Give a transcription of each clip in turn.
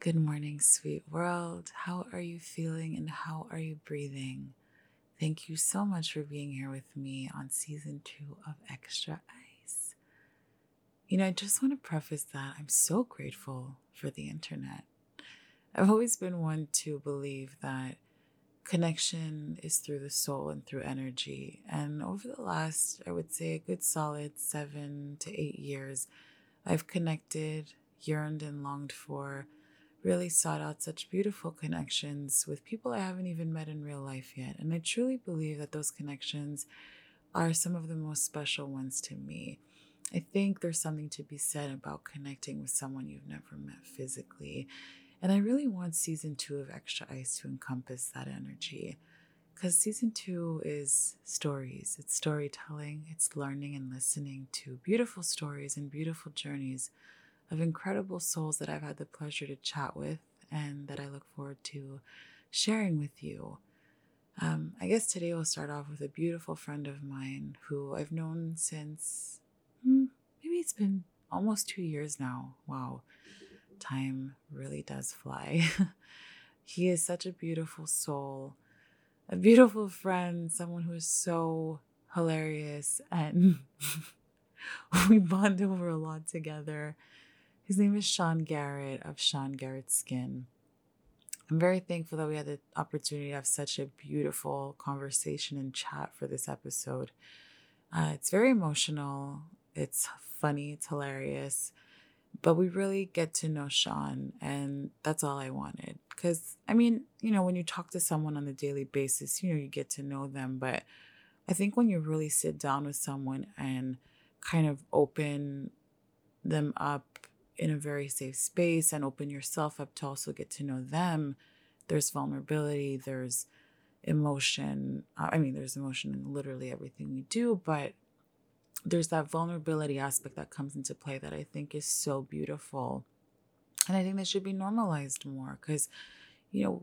Good morning, sweet world. How are you feeling and how are you breathing? Thank you so much for being here with me on season two of Extra Ice. You know, I just want to preface that I'm so grateful for the internet. I've always been one to believe that connection is through the soul and through energy. And over the last, I would say, a good solid seven to eight years, I've connected, yearned, and longed for really sought out such beautiful connections with people I haven't even met in real life yet. And I truly believe that those connections are some of the most special ones to me. I think there's something to be said about connecting with someone you've never met physically. And I really want season two of Extra Ice to encompass that energy. Because season two is stories, it's storytelling, it's learning and listening to beautiful stories and beautiful journeys of incredible souls that I've had the pleasure to chat with and that I look forward to sharing with you. Um, I guess today we'll start off with a beautiful friend of mine who I've known since hmm, maybe it's been almost two years now. Wow, time really does fly. he is such a beautiful soul, a beautiful friend, someone who is so hilarious, and we bond over a lot together. His name is Sean Garrett of Sean Garrett Skin. I'm very thankful that we had the opportunity to have such a beautiful conversation and chat for this episode. Uh, it's very emotional, it's funny, it's hilarious, but we really get to know Sean, and that's all I wanted. Because, I mean, you know, when you talk to someone on a daily basis, you know, you get to know them, but I think when you really sit down with someone and kind of open them up in a very safe space and open yourself up to also get to know them, there's vulnerability, there's emotion. Uh, I mean, there's emotion in literally everything we do, but there's that vulnerability aspect that comes into play that I think is so beautiful. And I think that should be normalized more because, you know,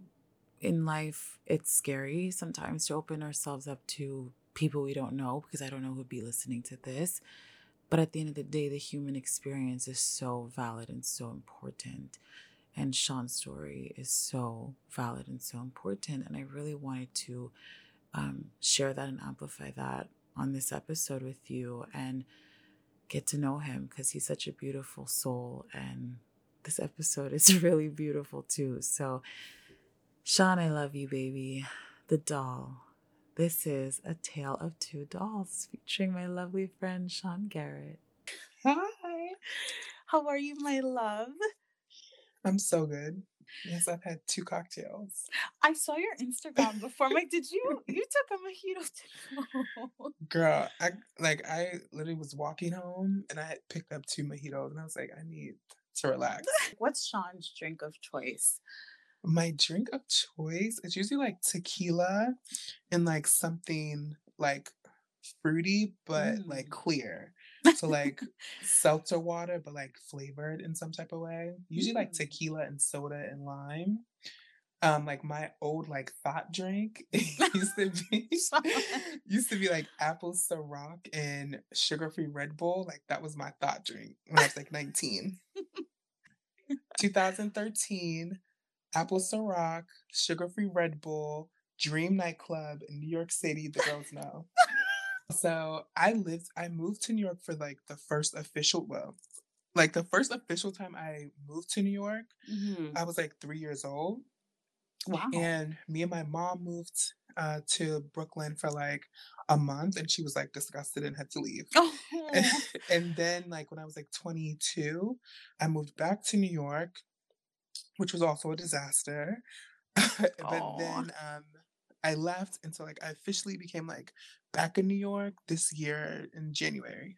in life, it's scary sometimes to open ourselves up to people we don't know because I don't know who'd be listening to this. But at the end of the day, the human experience is so valid and so important. And Sean's story is so valid and so important. And I really wanted to um, share that and amplify that on this episode with you and get to know him because he's such a beautiful soul. And this episode is really beautiful too. So, Sean, I love you, baby. The doll. This is A Tale of Two Dolls featuring my lovely friend Sean Garrett. Hi. How are you, my love? I'm so good. Yes, I've had two cocktails. I saw your Instagram before. I'm like, did you you took a mojito too? Girl, I like I literally was walking home and I had picked up two mojitos and I was like, I need to relax. What's Sean's drink of choice? My drink of choice is usually like tequila and like something like fruity but mm. like clear. So like seltzer water but like flavored in some type of way. Usually mm. like tequila and soda and lime. Um, like my old like thought drink used to be used to be like apple Ciroc and sugar free Red Bull. Like that was my thought drink when I was like 19. 2013, Apple Ciroc, Sugar Free Red Bull, Dream Nightclub in New York City. The girls know. so I lived, I moved to New York for like the first official, well, like the first official time I moved to New York, mm-hmm. I was like three years old. Wow. And me and my mom moved uh, to Brooklyn for like a month and she was like disgusted and had to leave. Oh. and, and then, like, when I was like 22, I moved back to New York which was also a disaster. but then um, I left until like I officially became like back in New York this year in January.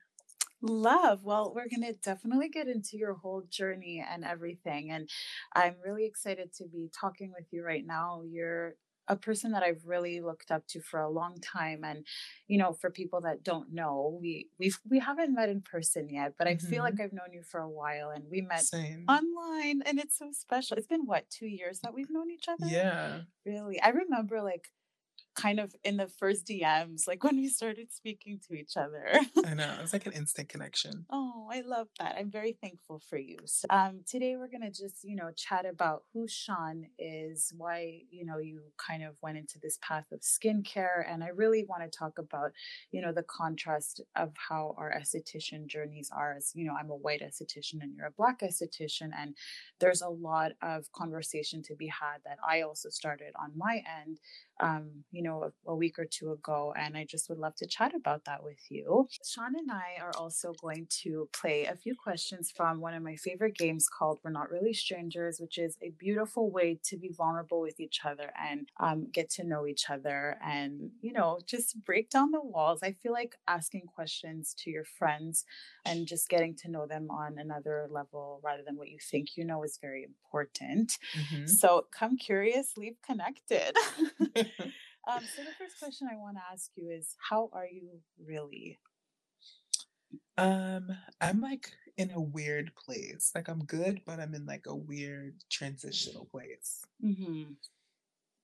Love. Well, we're going to definitely get into your whole journey and everything. And I'm really excited to be talking with you right now. You're a person that I've really looked up to for a long time. And, you know, for people that don't know, we we've we haven't met in person yet, but mm-hmm. I feel like mm-hmm. I've known you for a while and we met Same. online and it's so special. It's been what, two years that we've known each other? Yeah. Really. I remember like kind of in the first DMs, like when we started speaking to each other. I know. It's like an instant connection. Oh, I love that. I'm very thankful for you. So, um, today we're gonna just, you know, chat about who Sean is, why, you know, you kind of went into this path of skincare. And I really want to talk about, you know, the contrast of how our esthetician journeys are as, you know, I'm a white esthetician and you're a black esthetician. And there's a lot of conversation to be had that I also started on my end um, you know, a, a, week or two ago. And I just would love to chat about that with you. Sean and I are also going to play a few questions from one of my favorite games called We're Not Really Strangers, which is a beautiful way to be vulnerable with each other and um, get to know each other and, you know, just break down the walls. I feel like asking questions to your friends and just getting to know them on another level rather than what you think you know is very important. Mm-hmm. So come curious, leave connected. um, so the first question I want to ask you is how are you really? Um, I'm like in a weird place. Like I'm good, but I'm in like a weird transitional place. Mm-hmm.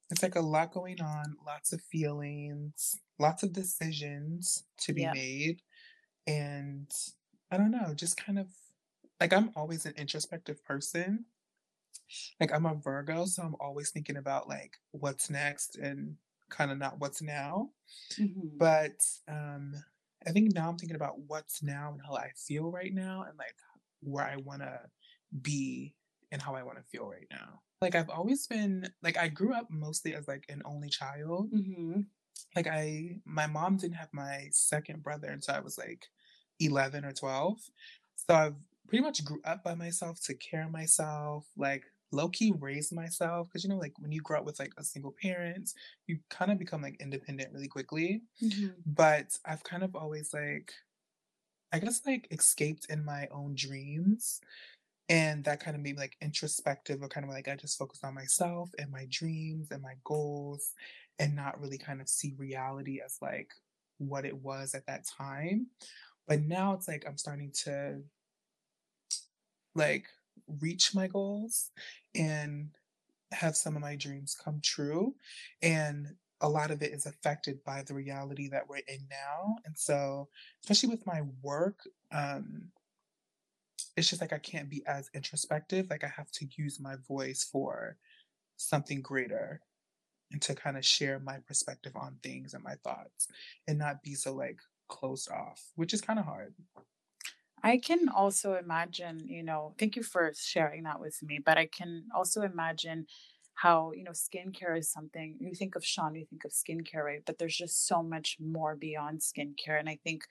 It's like a lot going on, lots of feelings, lots of decisions to be yep. made. And I don't know, just kind of like I'm always an introspective person. Like I'm a Virgo, so I'm always thinking about like what's next and kind of not what's now. Mm-hmm. But um I think now I'm thinking about what's now and how I feel right now and like where I want to be and how I want to feel right now. Like I've always been like I grew up mostly as like an only child. Mm-hmm. Like I my mom didn't have my second brother until I was like 11 or 12. So I've pretty much grew up by myself, took care of myself, like low key raised myself. Cause you know, like when you grow up with like a single parent, you kind of become like independent really quickly. Mm-hmm. But I've kind of always like, I guess like escaped in my own dreams. And that kind of made me like introspective or kind of like I just focused on myself and my dreams and my goals and not really kind of see reality as like what it was at that time. But now it's like I'm starting to like reach my goals and have some of my dreams come true. And a lot of it is affected by the reality that we're in now. And so, especially with my work, um, it's just like I can't be as introspective. Like I have to use my voice for something greater and to kind of share my perspective on things and my thoughts and not be so like closed off, which is kind of hard. I can also imagine, you know, thank you for sharing that with me, but I can also imagine how, you know, skincare is something you think of Sean, you think of skincare, right? But there's just so much more beyond skincare. And I think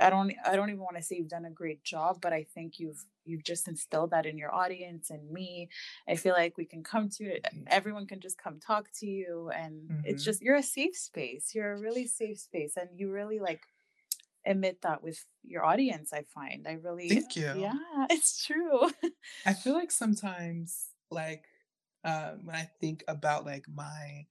I don't I don't even want to say you've done a great job, but I think you've you've just instilled that in your audience and me. I feel like we can come to it. Mm-hmm. Everyone can just come talk to you and mm-hmm. it's just you're a safe space. You're a really safe space and you really like emit that with your audience i find i really thank you yeah it's true i feel like sometimes like uh, when i think about like my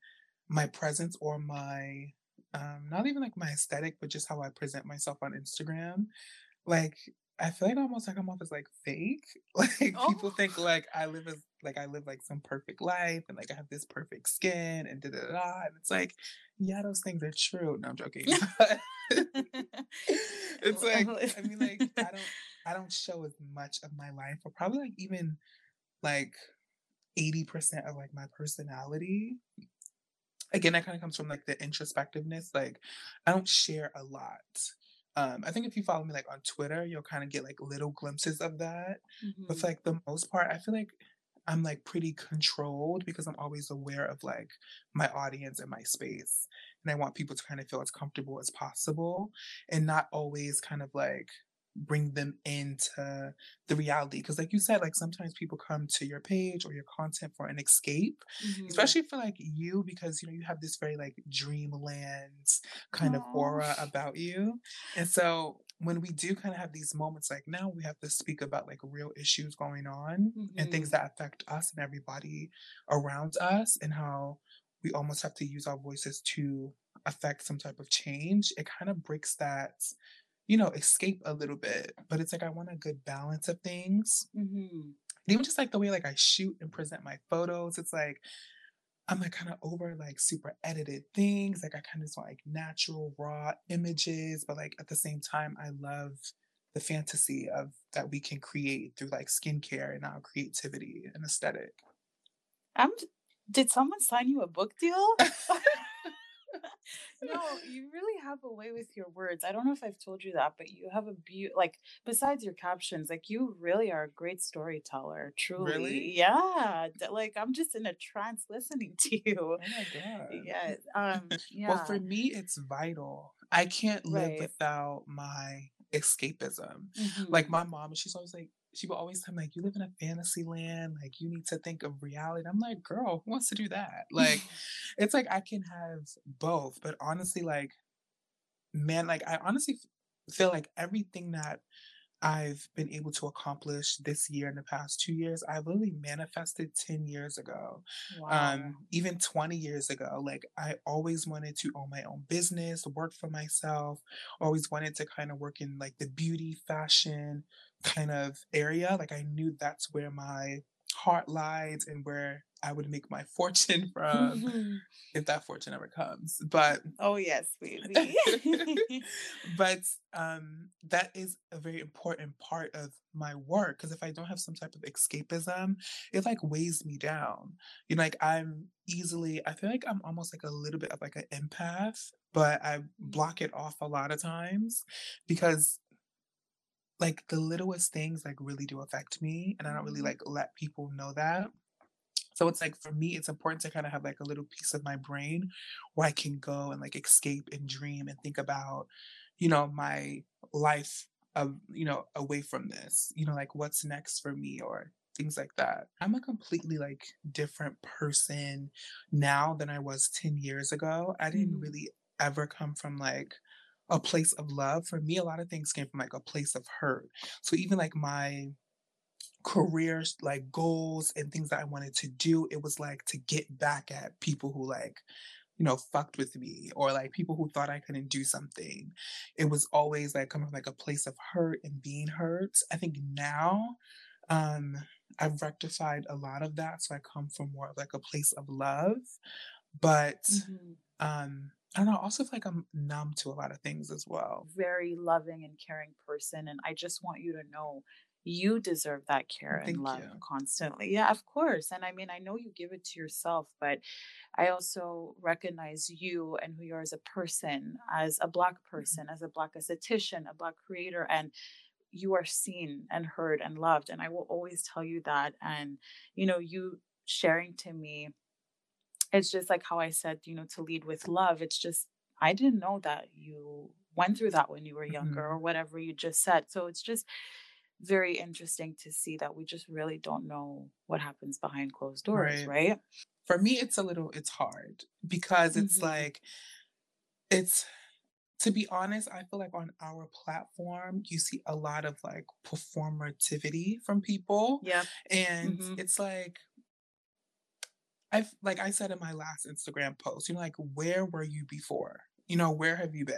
my presence or my um not even like my aesthetic but just how i present myself on instagram like I feel like almost like I'm off as like fake. Like oh. people think like I live as like I live like some perfect life and like I have this perfect skin and da da da. And it's like, yeah, those things are true. No, I'm joking. it's like I mean, like I don't I don't show as much of my life, or probably like even like eighty percent of like my personality. Again, that kind of comes from like the introspectiveness. Like I don't share a lot um, I think if you follow me like on Twitter, you'll kind of get like little glimpses of that. Mm-hmm. But for like the most part, I feel like I'm like pretty controlled because I'm always aware of like my audience and my space. And I want people to kind of feel as comfortable as possible and not always kind of like bring them into the reality because like you said like sometimes people come to your page or your content for an escape mm-hmm. especially for like you because you know you have this very like dreamland kind Aww. of aura about you and so when we do kind of have these moments like now we have to speak about like real issues going on mm-hmm. and things that affect us and everybody around us and how we almost have to use our voices to affect some type of change it kind of breaks that you know, escape a little bit. But it's like I want a good balance of things. Mm-hmm. And even just like the way like I shoot and present my photos, it's like I'm like kind of over like super edited things. Like I kind of want like natural, raw images, but like at the same time, I love the fantasy of that we can create through like skincare and our creativity and aesthetic. I'm did someone sign you a book deal? no, you really have a way with your words. I don't know if I've told you that, but you have a beauty. Like besides your captions, like you really are a great storyteller. Truly, Really? yeah. Like I'm just in a trance listening to you. Oh my God. Yeah. Um. yeah. Well, for me, it's vital. I can't live Right. without my escapism. Mhm. Like my mom, she's always like, she will always tell me, like, you live in a fantasy land, like you need to think of reality. I'm like, girl, who wants to do that? Like, it's like I can have both, but honestly, like, man, like I honestly feel like everything that I've been able to accomplish this year in the past two years, I literally manifested 10 years ago wow. um even 20 years ago like i always wanted to own my own business work for myself always wanted to kind of work in like the beauty fashion kind of area like i knew that's where my heart lies and where i would make my fortune from if that fortune ever comes but oh yes, baby. but um that is a very important part of my work because if i don't have some type of escapism it like weighs me down you know like i'm easily i feel like i'm almost like a little bit of like an empath but i block it off a lot of times because like the littlest things like really do affect me and i don't really Mhm. like let people know that so it's like for me it's important to kind of have like a little piece of my brain where i can go and like escape and dream and think about you know my life of you know away from this you know like what's next for me or things like that i'm a completely like different person now than i was 10 years ago i didn't Mhm. really ever come from like a place of love for me a lot of things came from like a place of hurt so even like my careers like goals and things that I wanted to do, it was like to get back at people who like, you know, fucked with me or like people who thought I couldn't do something. It was always like coming from like a place of hurt and being hurt. I think now um I've rectified a lot of that. So I come from more of like a place of love. But Mhm. um I don't know, I also feel like I'm numb to a lot of things as well. very loving and caring person and i just want you to know you deserve that care and love you. constantly yeah of course and i mean i know you give it to yourself but i also recognize you and who you are as a person as a black Mm-hmm. person as a black esthetician a black creator and you are seen and heard and loved and i will always tell you that and you know you sharing to me it's just like how I said, you know, to lead with love. It's just, I didn't know that you went through that when you were younger Mhm. or whatever you just said. So it's just very interesting to see that we just really don't know what happens behind closed doors, Right. right? For me it's a little it's hard because it's Mhm. like it's to be honest, I feel like on our platform, you see a lot of like performativity from people. Yeah. And Mhm. it's like, I've, like I said in my last Instagram post, you know, like, where were you before? You know, where have you been?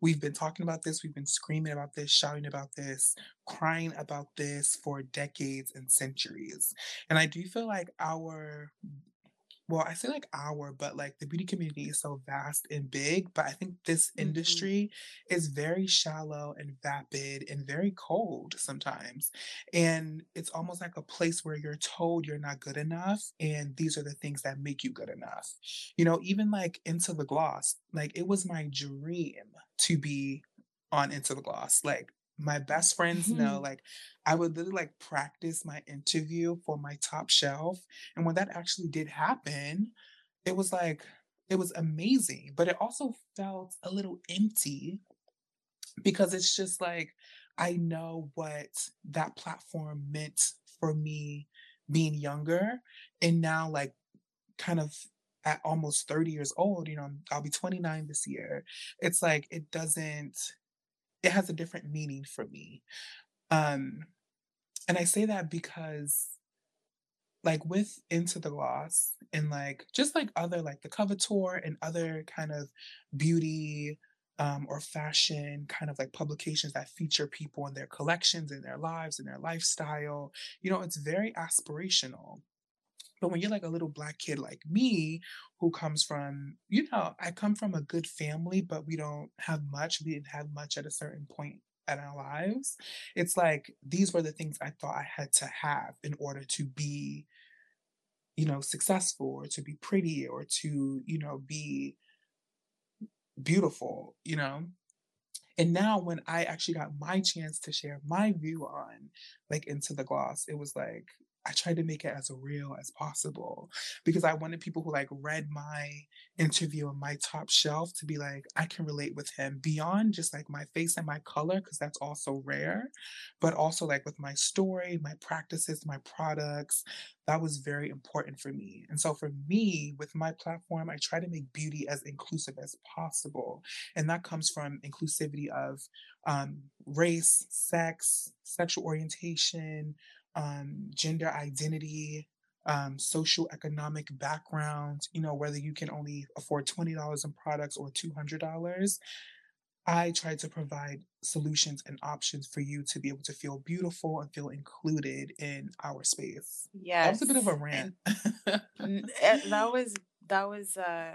We've been talking about this, we've been screaming about this, shouting about this, crying about this for decades and centuries. And I do feel like our well, I say like our, but like the beauty community is so vast and big. But I think this Mhm. industry is very shallow and vapid and very cold sometimes. And it's almost like a place where you're told you're not good enough. And these are the things that make you good enough. You know, even like Into the Gloss, like it was my dream to be on Into the Gloss. Like my best friends know, mm-hmm. like I would literally like practice my interview for my top shelf. And when that actually did happen, it was like, it was amazing, but it also felt a little empty because it's just like, I know what that platform meant for me being younger. And now, like, kind of at almost 30 years old, you know, I'll be 29 this year. It's like, it doesn't, it has a different meaning for me. Um, and I say that because like with Into the Gloss and like just like other like the Coveteur and other kind of beauty um, or fashion kind of like publications that feature people and their collections and their lives and their lifestyle, you know, it's very aspirational. But when you're like a little black kid like me, who comes from, you know, I come from a good family, but we don't have much. We didn't have much at a certain point in our lives. It's like these were the things I thought I had to have in order to be, you know, successful or to be pretty or to, you know, be beautiful, you know? And now when I actually got my chance to share my view on like into the gloss, it was like I tried to make it as real as possible because I wanted people who like read my interview on my top shelf to be like, I can relate with him beyond just like my face and my color, because that's also rare, but also like with my story, my practices, my products. That was very important for me. And so for me, with my platform, I try to make beauty as inclusive as possible. And that comes from inclusivity of um, race, sex, sexual orientation, um, gender identity, um, social economic background, you know, whether you can only afford $20 in products or $200. I try to provide solutions and options for you to be able to feel beautiful and feel included in our space. Yeah, That was a bit of a rant. Eh, that was that was uh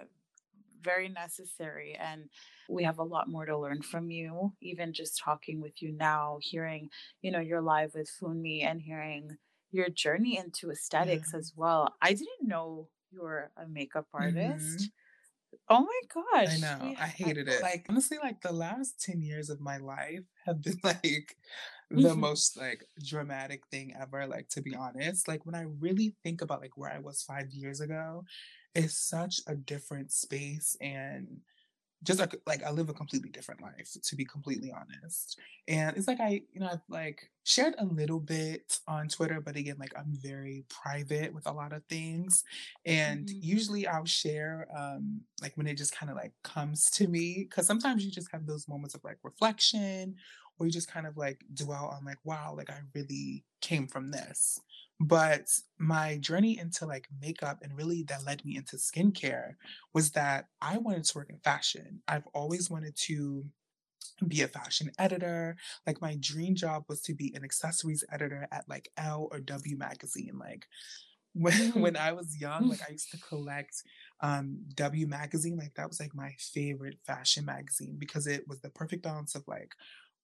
very necessary and we have a lot more to learn from you even just talking with you now hearing you know you're live with funmi and hearing your journey into yeah. aesthetics as well i didn't know you were a makeup hmm artist oh my gosh. I know. yeah I hated it. Like honestly, like the last 10 years of my life have been like the Mhm. most like dramatic thing ever, like to be honest. Like when I really think about like where I was five years ago, it's such a different space and just like like I live a completely different life, to be completely honest. And it's like I, you know, I've like shared a little bit on Twitter, but again, like I'm very private with a lot of things. And Mhm. usually I'll share um like when it just kind of like comes to me. Cause sometimes you just have those moments of like reflection or you just kind of like dwell on like, wow, like I really came from this. But my journey into like makeup and really that led me into skincare was that I wanted to work in fashion. I've always wanted to be a fashion editor. Like my dream job was to be an accessories editor at like Elle or W magazine. Like when when. I was young, like I used to collect um W magazine. Like that was like my favorite fashion magazine because it was the perfect balance of like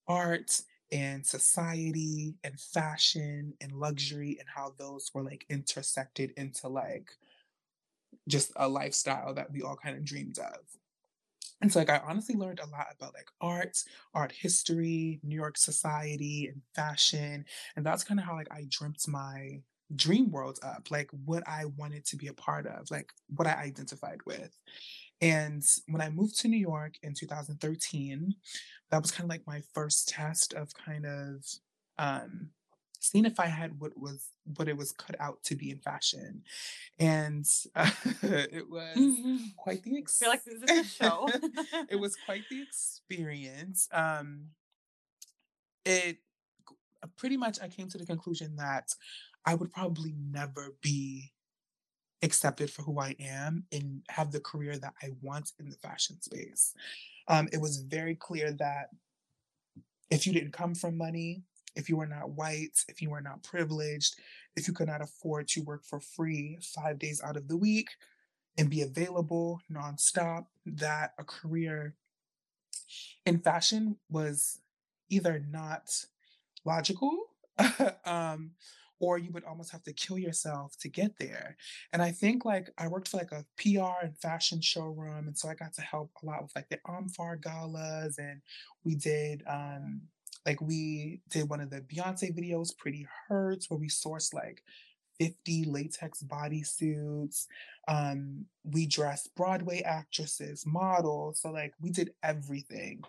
art and society and fashion and luxury and how those were like intersected into like just a lifestyle that we all kind of dreamed of. And so like I honestly learned a lot about like art, art history, New York society and fashion. And that's kind of how like I dreamt my dream world up, like what I wanted to be a part of, like what I identified with. And when I moved to New York in 2013, that was kind of like my first test of kind of um seeing if I had what was what it was cut out to be in fashion. And uh, it was Mhm. quite the feel like this is a show. it was quite the experience. Um it pretty much I came to the conclusion that I would probably never be accepted for who I am and have the career that I want in the fashion space. Um, it was very clear that if you didn't come from money, if you were not white, if you were not privileged, if you could not afford to work for free five days out of the week and be available nonstop, that a career in fashion was either not logical um or you would almost have to kill yourself to get there and i think like i worked for like a pr and fashion showroom and so i got to help a lot with like the amfar galas and we did um like we did one of the beyonce videos pretty hurts where we sourced like 50 latex bodysuits. Um, we dressed Broadway actresses, models. So like we did everything.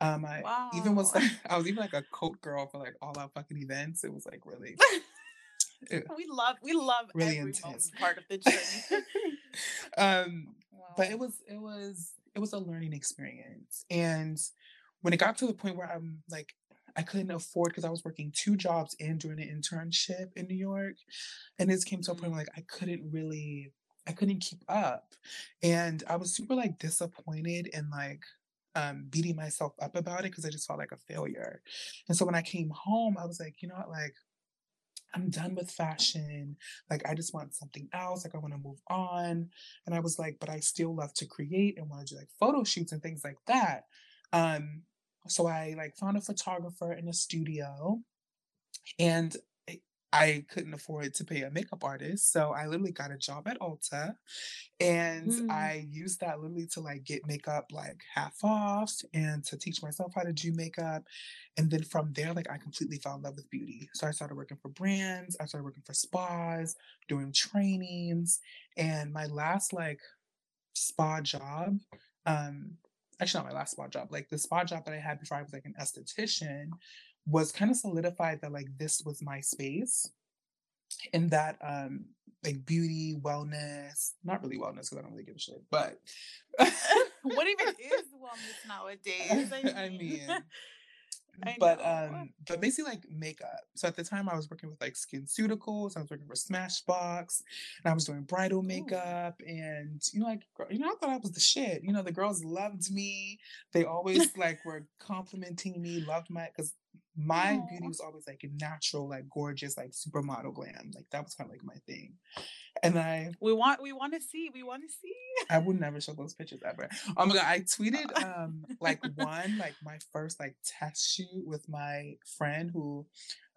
Um, I even was like I was even like a coat girl for like all our fucking events. It was like really we love we love really every intense. part of the journey. um, but it was it was it was a learning experience. And when it got to the point where I'm like I couldn't afford because I was working two jobs and doing an internship in New York. And this came to a point Mm, where like I couldn't really I couldn't keep up. And I was super like disappointed and like um beating myself up about it because I just felt like a failure. And so when I came home, I was like, you know what, like I'm done with fashion. Like, I just want something else. Like, I want to move on. And I was like, but I still love to create and want to do like photo shoots and things like that. Um, so I like found a photographer in a studio and I couldn't afford to pay a makeup artist. So I literally got a job at Ulta and mm. I used that literally to like get makeup like half off and to teach myself how to do makeup. And then from there, like I completely fell in love with beauty. So I started working for brands, I started working for spas, doing trainings. And my last like spa job, um, actually not my last spa job, like the spa job that I had before I was like an esthetician was kind of solidified that like this was my space and that um like beauty wellness not really wellness because i don't really give a shit but what even is wellness nowadays? I mean, I mean but um but basically like makeup. So at the time i was working with like SkinCeuticals i was working for smashbox and i was doing bridal makeup Ooh. and you know like you know i thought i was the shit. You know the girls loved me. They always like were complimenting me loved my because my Aww. beauty was always like natural, like gorgeous, like supermodel glam. Like that was kind of like my thing. And I we want we want to see we want to see. I would never show those pictures ever. Oh my god! I tweeted um like one like my first like test shoot with my friend who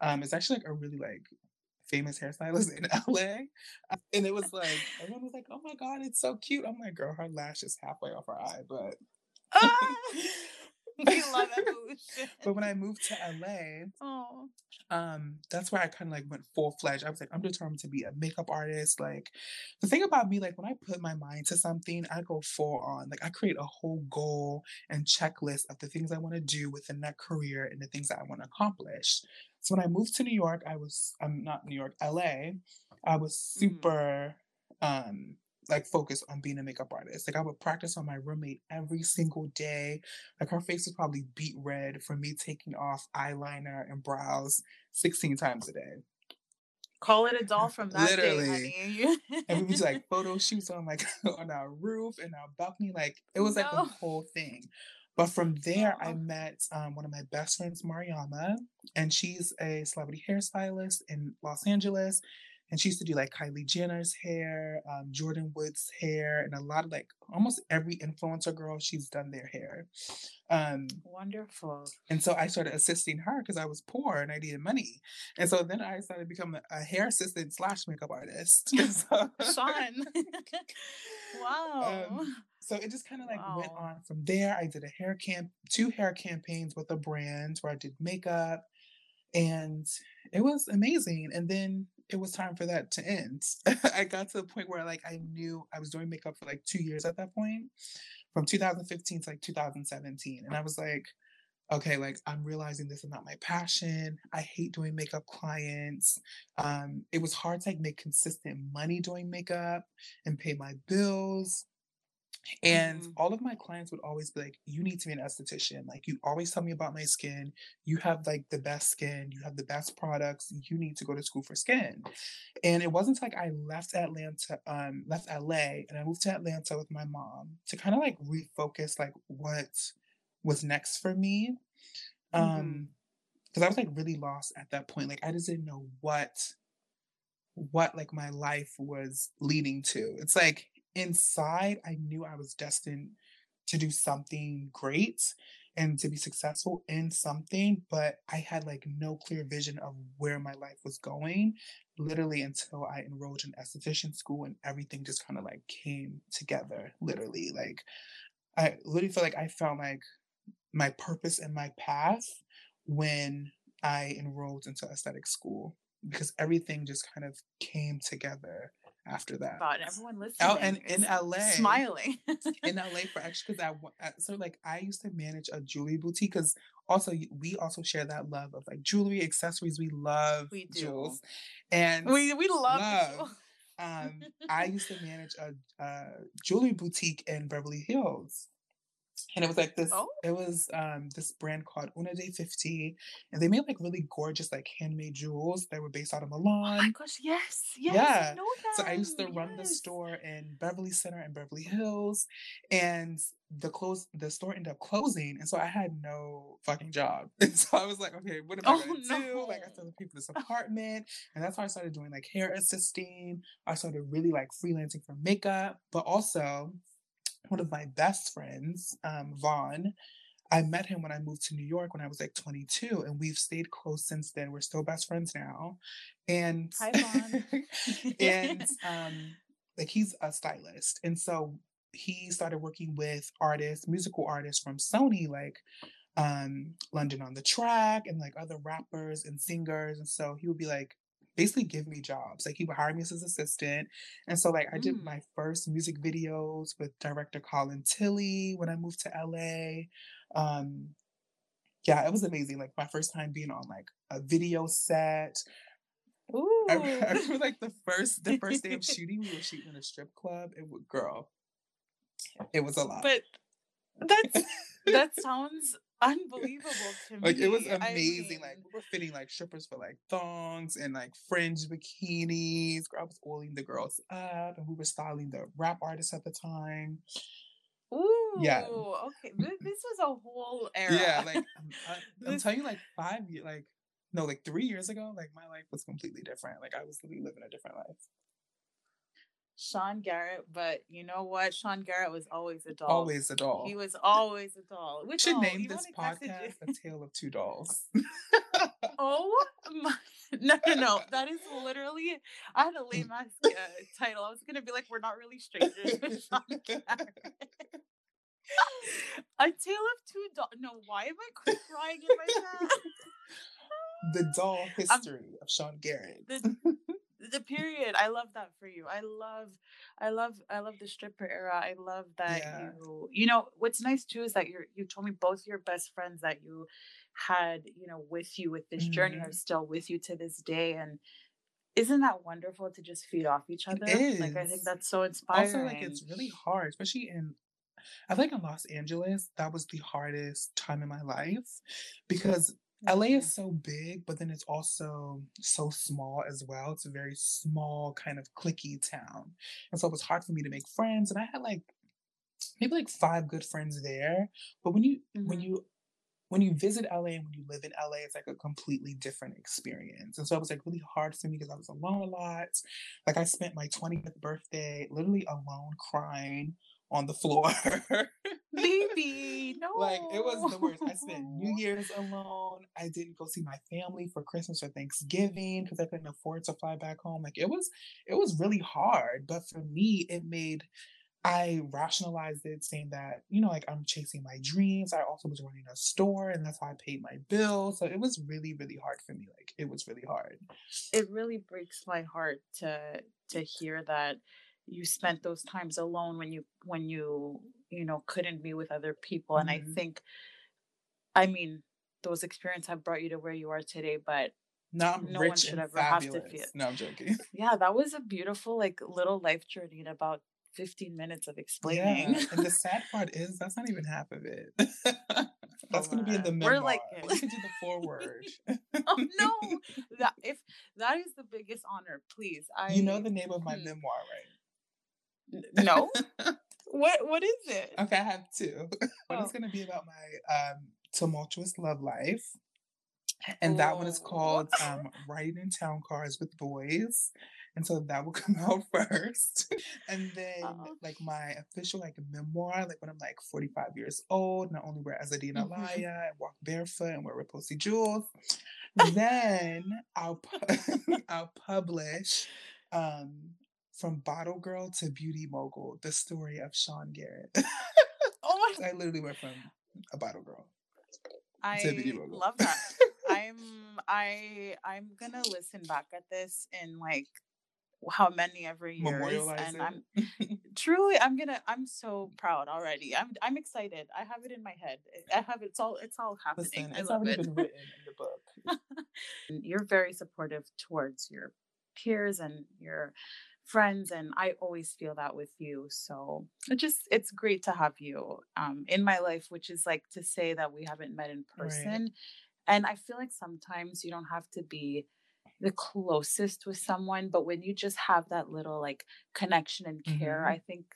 um is actually like a really like famous hairstylist in LA. And it was like everyone was like, "Oh my god, it's so cute." I'm like, "Girl, her lash is halfway off her eye," but. We love evolution. but when I moved to LA, oh. um, that's where I kind of like went full fledged. I was like, I'm determined to be a makeup artist. Like the thing about me, like when I put my mind to something, I go full on. Like I create a whole goal and checklist of the things I want to do within that career and the things that I want to accomplish. So when I moved to New York, I was I'm not New York, LA. I was mm. super mm. um like focused on being a makeup artist. Like I would practice on my roommate every single day. Like her face was probably beat red from me taking off eyeliner and brows 16 times a day. Call it a doll from that Literally. day, honey. and we do like photo shoots on like on our roof and our balcony. Like it was like no. a whole thing. But from there, I met um, one of my best friends, Mariama, and she's a celebrity hairstylist in Los Angeles and she used to do like Kylie Jenner's hair, um, Jordyn Woods' hair, and a lot of like almost every influencer girl she's done their hair. Um, Wonderful. And so I started assisting her because I was poor and I needed money. And so then I started becoming a hair assistant slash makeup artist. so, Sean. wow. Um, so it just kind of like wow. went on from there. I did a hair camp, two hair campaigns with a brand where I did makeup and it was amazing. And then it was time for that to end. I got to the point where like I knew I was doing makeup for like two years at that point, from 2015 to like 2017. And I was like, okay, like I'm realizing this is not my passion. I hate doing makeup clients. Um, it was hard to like make consistent money doing makeup and pay my bills. And mm-hmm. all of my clients would always be like, You need to be an esthetician. Like, you always tell me about my skin. You have like the best skin. You have the best products. You need to go to school for skin. And it wasn't like I left Atlanta, um, left LA and I moved to Atlanta with my mom to kind of like refocus like what was next for me. Um, mm-hmm. Um, because I was like really lost at that point. Like I just didn't know what what like my life was leading to. It's like inside, I knew I was destined to do something great and to be successful in something, but I had like no clear vision of where my life was going, literally until I enrolled in esthetician school and everything just kind of like came together, literally. Like, I literally feel like I found like my purpose and my path when I enrolled into aesthetic school because everything just kind of came together after that. God, everyone listening. Oh, and in LA, smiling in LA for actually because I so like I used to manage a jewelry boutique because also we also share that love of like jewelry accessories. We love we do. jewels, and we we love. love um, I used to manage a, a jewelry boutique in Beverly Hills. And it was like this Oh. it was um this brand called UNOde50 and they made like really gorgeous like handmade jewels that were based out of Oh my Milan gosh, yes, yes, yeah I so I used to them. run the store in Beverly Center and Beverly Hills and the close the store ended up closing and so I had no fucking job and so I was like okay what am I Oh gonna do like I no. started for this apartment and that's how I started doing like hair assisting I started really like freelancing for makeup but also one of my best friends, um, Vaughn, I met him when I moved to New York when I was like 22, and we've stayed close since then. We're still best friends now. And Hi, Vaughn. and um like he's a stylist. And so he started working with artists, musical artists from Sony, like um London on the Track and like other rappers and singers. And so he would be like basically give me jobs. Like he would hire me as his assistant. And so like I did Mm. my first music videos with director Colin Tilley when I moved to LA. Um yeah, it was amazing. Like my first time being on like a video set. I, I Ooh. remember like the first the first day of shooting, we were shooting in a strip club. It was girl, it was a lot. But that's that sounds unbelievable to me. Like it was me. I amazing. Like we were fitting like strippers for like thongs and like fringe bikinis. I was oiling the girls up, and we were styling the rap artists at the time. ooh, Yeah, okay. This, was a whole era. yeah. Like I'm, I, I'm telling you, like five years, like no, like three years ago, like my life was completely different. Like I was living a different life. Sean Garrett, but you know what? Sean Garrett was always a doll. Always a doll. He was always a doll. We should all, name even this podcast "A Tale of Two Dolls." Oh my! No, no, no. That is literally. I had a lame ass uh, title. I was gonna be like, "We're not really strangers." with Sean Garrett. a tale of two dolls. No, why am I crying in my bed? the doll history of Sean Garrett. the the period. I love that for you. I love, I love, I love the stripper era. I love that Yeah. you. You know what's nice too is that you're. You told me both your best friends that you had. You know, with you with this journey Mhm. are still with you to this day, and isn't that wonderful to just feed off each other? It Like I think that's so inspiring. Also, like it's really hard, especially in I think in Los Angeles, that was the hardest time in my life because LA Mhm. is so big, but then it's also so small as well. It's a very small, kind of clicky town. And so it was hard for me to make friends. And I had like maybe like five good friends there. But when you when Mhm. you when you visit LA and when you live in LA, it's like a completely different experience. And so it was like really hard for me because I was alone a lot. Like I spent my 20th birthday literally alone crying on the floor. baby. No, like it was the worst. I spent New Year's alone. I didn't go see my family for Christmas or Thanksgiving because I couldn't afford to fly back home. Like it was it was really hard. But for me, it made I rationalized it saying that, you know, like I'm chasing my dreams. I also was running a store and that's how I paid my bills. So it was really, really hard for me. Like it was really hard. it really breaks my heart to to hear that you spent those times alone when you when you you know couldn't be with other people and i Mhm. think i mean those experiences have brought you to where you are today but Now I'm no one should ever have to feel No, I'm joking. yeah that was a beautiful like little life journey in about 15 minutes of explaining Yeah. And the sad part is that's not even half of it. that's gonna be in the memoir. We're like- you can do the foreword. oh no that if that is the biggest honor please i you know the name of my hmm, memoir, n- no. What what is it? Okay, I have two. One is oh. going to be about my um, tumultuous love life, and that one is oh. called um, "Riding in Town Cars with Boys," and so that will come out first. And then, oh. like my official like memoir, like when I'm like 45 years old, not only wear Azzedine hmm Alaïa and walk barefoot and wear Repossi jewels, then I'll pu- I'll publish um, from bottle girl to beauty mogul, the story of Sean Garrett. oh my I literally went from a bottle girl to beauty I mogul. love that. I'm I I'm gonna listen back at this in like how many every years Memorialize and I'm truly I'm gonna I'm so proud already. I'm I'm excited. I have it in my head. I have it's all it's all happening. Listen, I it's love already it. been written in the book. You're very supportive towards your peers and your friends and I always feel that with you. So it just it's great to have you um in my life, which is like to say that we haven't met in Right. person. And I feel like sometimes you don't have to be the closest with someone, but when you just have that little like connection and care, hmm I think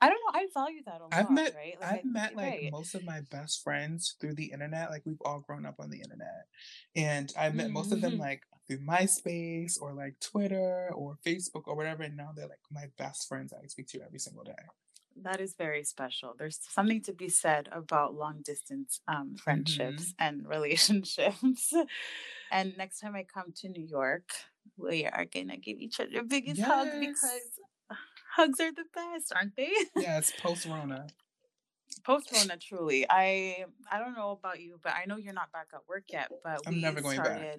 I don't know, I value that a I've lot, met right? Like I I've think met like right. most of my best friends through the internet. Like we've all grown up on the internet. And I met most of them Mhm. like through MySpace or like Twitter or Facebook or whatever. And now they're like my best friends I speak to every single day. That is very special. There's something to be said about long distance um, friendships and relationships. and next time I come to New York, we are gonna give each other the biggest hug because hugs are the best, aren't they? Yes, post Rona. Post Rona, truly. I I don't know about you, but I know you're not back at work yet. But I'm we never going back.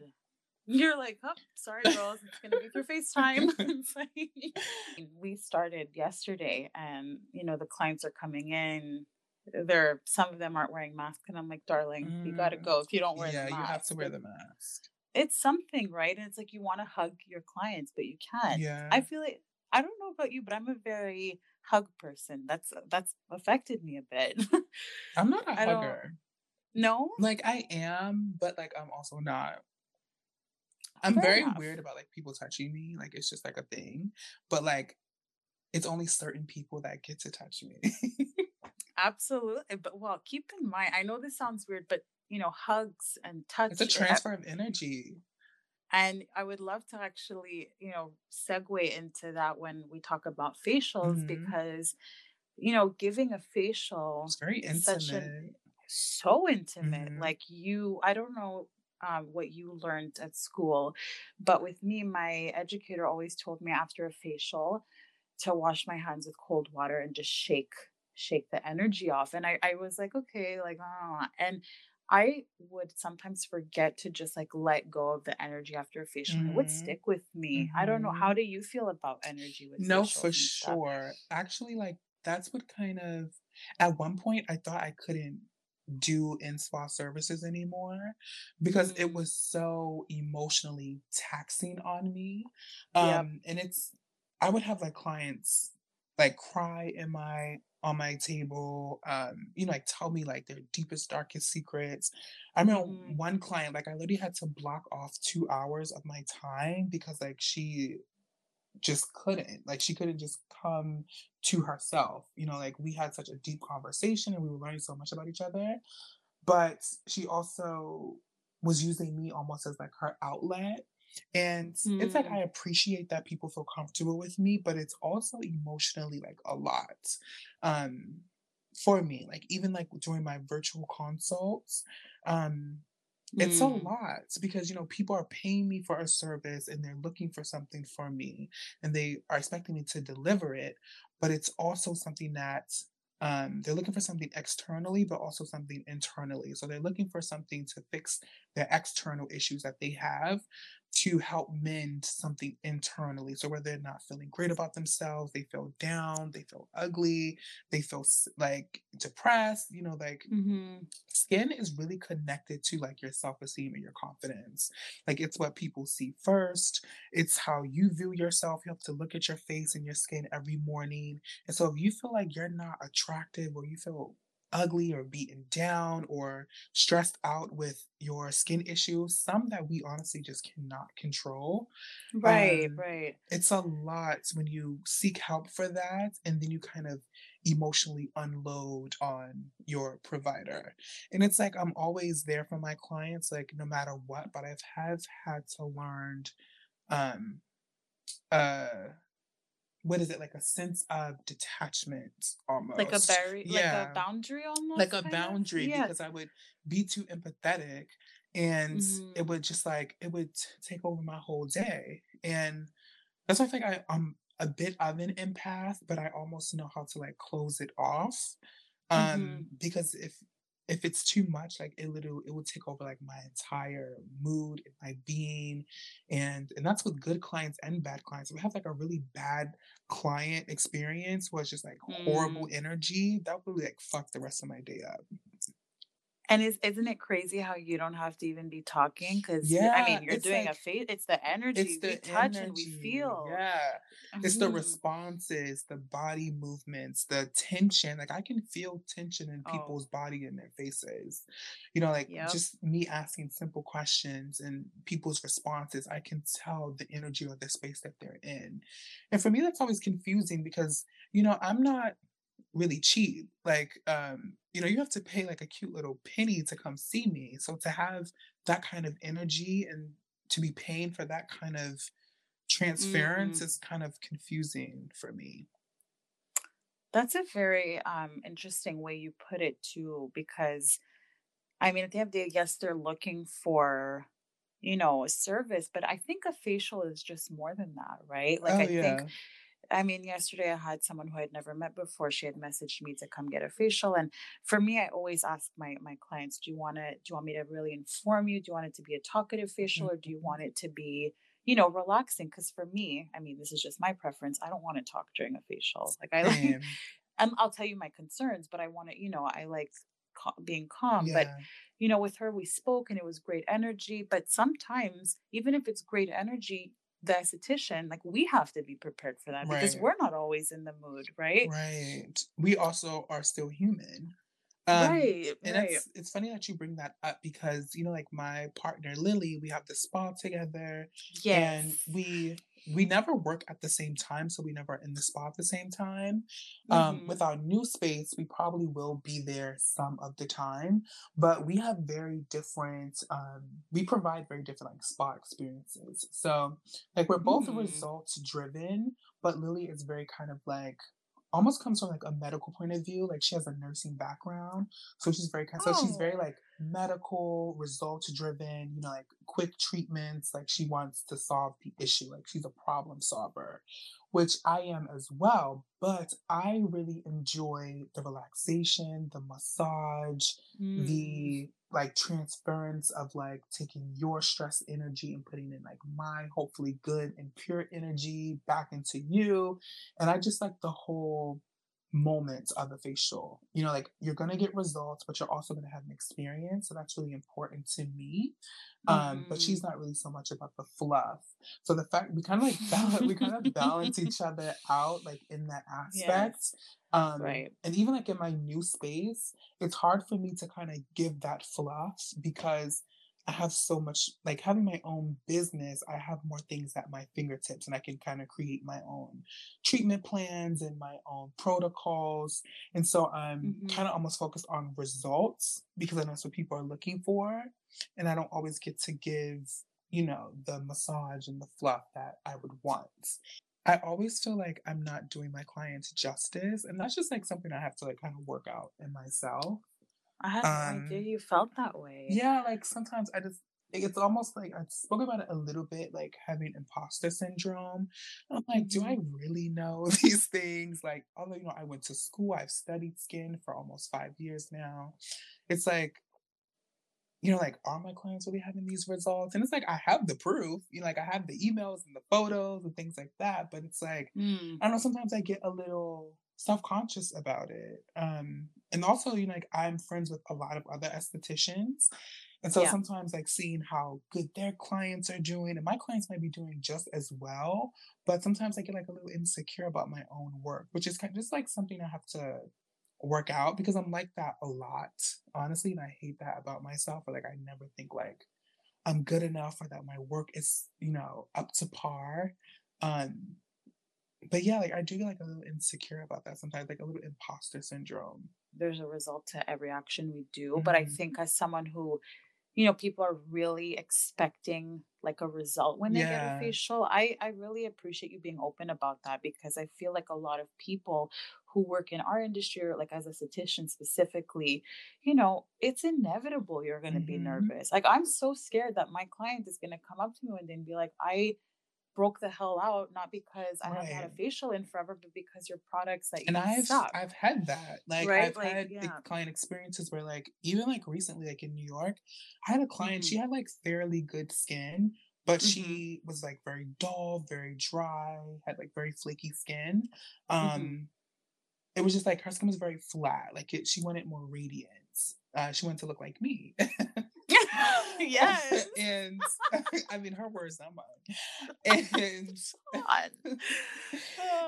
You're like, oh, sorry, girls, it's gonna be through FaceTime. Like- we started yesterday, and you know the clients are coming in. They're some of them aren't wearing masks, and I'm like, darling, you gotta Mm, go if you don't wear the yeah, you have to wear the mask. It's something, right? And it's like you want to hug your clients, but you can't. Yeah. I feel like I don't know about you, but I'm a very hug person. That's that's affected me a bit. I'm not a I hugger. know. Like I am, but like I'm also not. I'm Fair very enough. weird about like people touching me. Like it's just like a thing. But like it's only certain people that get to touch me. Absolutely. But well, keep in mind, I know this sounds weird, but you know, hugs and touch. it's a transfer of energy. And I would love to actually, you know, segue into that when we talk about facials hmm because, you know, giving a facial It's very is such an intimate. so intimate. hmm Like you, I don't know um, what you learned at school, but with me, my educator always told me after a facial to wash my hands with cold water and just shake shake the energy off. And I, I was like, okay, like ah. and I would sometimes forget to just like let go of the energy after a facial and it would hmm stick with me. I don't know. How do you feel about energy with No, for facials and stuff? sure. Actually, like that's what kind of at one point I thought I couldn't do in spa services anymore because it Mm, was so emotionally taxing on me. yep. Um, and it's I would have like clients like cry in my on my table, um, you know, like tell me like their deepest, darkest secrets. I remember hmm one client, like I literally had to block off two hours of my time because like she just couldn't. Like she couldn't just come to herself. You know, like we had such a deep conversation and we were learning so much about each other. But she also was using me almost as like her outlet. And it's like Mm, I appreciate that people feel comfortable with me, but it's also emotionally like a lot. Um for me. Like even like during my virtual consults, um, it's a mm, lot because you know people are paying me for a service and they're looking for something from me and they are expecting me to deliver it but it's also something that um, they're looking for something externally but also something internally. So they're looking for something to fix their external issues that they have to help mend something internally. So where they're not feeling great about themselves they feel down they feel ugly they feel like depressed you know like hmm skin is really connected to like your self-esteem and your confidence. Like it's what people see first. It's how you view yourself. You have to look at your face and your skin every morning. And so if you feel like you're not attractive or you feel ugly or beaten down or stressed out with your skin issues some that we honestly just cannot control Right, um right. it's a lot when you seek help for that and then you kind of emotionally unload on your provider. And it's like I'm always there for my clients, like no matter what, but I've have had to learn um uh what is it like a sense of detachment Like a almost. berry, like a Yeah. boundary almost. Like a boundary Yes. because I would be too empathetic and it hmm would just like it would take over my whole day. And that's why I think I, I'm a bit of an empath, but I almost know how to like close it off. hmm Um, because if if it's too much, like it literally it would take over like my entire mood and my being. And and that's with good clients and bad clients. If we have like a really bad client experience where it's just like horrible Mm. energy, that would really like fuck the rest of my day up. And is isn't it crazy how you don't have to even be talking? Because Yeah, I mean, you're it's doing a like fa it's the it's energy we the touch and we feel. yeah. It's the Mhm. responses, the body movements, the tension, like, I can feel tension in Oh. people's body in their faces. You know, like, Yep. just me asking simple questions and people's responses, I can tell the energy or the space that they're in. And for me, that's always confusing because, you know, I'm not really cheap. Like, um, you know, you have to pay, like, a cute little penny to come see me. So to have that kind of energy and to be paying for that kind of transference Mm. is kind of confusing for me. That's a very, um, interesting way you put it too, because, I mean, at the end of the day, yes, they're looking for, you know, a service, but I think a facial is just more than that, right? Like, Oh, I think yeah. I mean, yesterday I had someone who I'd never met before, she had messaged me to come get a facial, and for me, I always ask my my clients, "Do you wanna do you want me to really inform you? Do you want it to be a talkative facial, or do you Mhm. want it to be, you know, relaxing. Because for me, I mean, this is just my preference, I don't wanna talk during a facial. Like, I like and I'll tell you my concerns, but I wanna you know, I like ca being calm, but, you know, with her, we spoke and it was great energy, but sometimes, even if it's great energy, the esthetician, like, we have to be prepared for that because we're not always in the mood, right? Right. We also are still human. Um, Right, and right. it's it's funny that you bring that up because, you know, like, my partner, Lily, we have the spa together, and we we never work at the same time, so we never are in the spa at the same time. Um, Mhm. with our new space, we probably will be there some of the time, but we have very different, um we provide very different, like, spa experiences. So, like, we're both Mm. results driven, but Lily is very kind of, like almost comes from, like, a medical point of view, like, she has a nursing background, so she's very ki so she's very, Oh. like, medical, results driven, you know, like, quick treatments, like, she wants to solve the issue, like, she's a problem solver, which I am as well, but I really enjoy the relaxation, the massage, Mm. the, like, transference of, like, taking your stress energy and putting in, like, my hopefully good and pure energy back into you, and I just like the whole moment of a facial. You know, like, you're gonna get results, but you're also gonna have an experience, so that's really important to me. Um, but she's Mhm. not really so much about the fluff. So the fact we kinda, like, bal we kinda balance each other out, like, in that aspect. Yes. Um, Right. and even, like, in my new space, it's hard for me to kinda give that fluff because I have so much like, having my own business, I have more things at my fingertips, and I can kinda create my own treatment plans and my own protocols, and so I'm Mhm. kinda almost focused on results because I know that's what people are looking for, and I don't always get to give, you know, the massage and the fluff that I would want. I always feel like I'm not doing my clients justice, and that's just, like, something I have to, like, kinda work out in myself. I had no idea Um you felt that way. Yeah, like, sometimes I just it's almost like I spoke about it a little bit, like, having imposter syndrome. I'm like, "Do I Mhm. really know these things?" Like, although, you know, I went to school, I've studied skin for almost 5 years now. It's like you know, like, "Are my clients really having these results?" And it's like, I have the proof, you know, like, I have the emails and the photos and things like that, but it's like, Mm. I don't know, sometimes I get a little self-conscious about it. Um, and also, you know, like, I'm friends with a lot of other estheticians, and so Yeah. sometimes, like, seeing how good their clients are doing and my clients might be doing just as well, but sometimes I get, like, a little insecure about my own work, which is kind of just, like, something I have to work out because I'm like that a lot, honestly, and I hate that about myself, or, like, I never think, like, I'm good enough or that my work is, you know, up to par. Um, but yeah, like, I do get, like, a little insecure about that sometimes, like, a little imposter syndrome. There's a result to every action we do, but I Mhm. think as someone who you know, people are really expecting, like, a result when they get a facial, I I really appreciate you being open about that because I feel like a lot of people who work in our industry or, like, as a esthetician specifically, you know, it's inevitable you're gonna be Mhm. nervous. Like, I'm so scared that my client is gonna come up to me one day and be like, "I broke the hell out, not because I haven't had a facial in forever, but because your products that And you I've suck." I've had that. Like, Right? I've Like had yeah. client experiences where, like even, like, recently, like, in New York, I had a client, she Mhm. had, like, fairly good skin, but Mhm. she was, like, very dull, very dry, had, like, very flaky skin. Um it was just like her skin was very flat. Like it, she wanted more radiance. Uh, she wanted to look like me. yes. and I mean, her words, not mine. And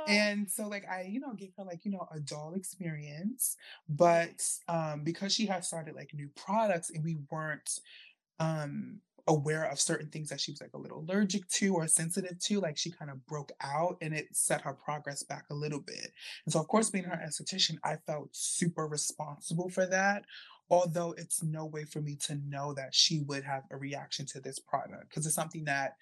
and so, like, I, you know, gave her like, you know, a doll experience, but um, because she had started like new products and we weren't um aware of certain things that she was like a little allergic to or sensitive to like she kind of broke out and it set her progress back a little bit and so of course being her esthetician i felt super responsible for that although it's no way for me to know that she would have a reaction to this product because it's something that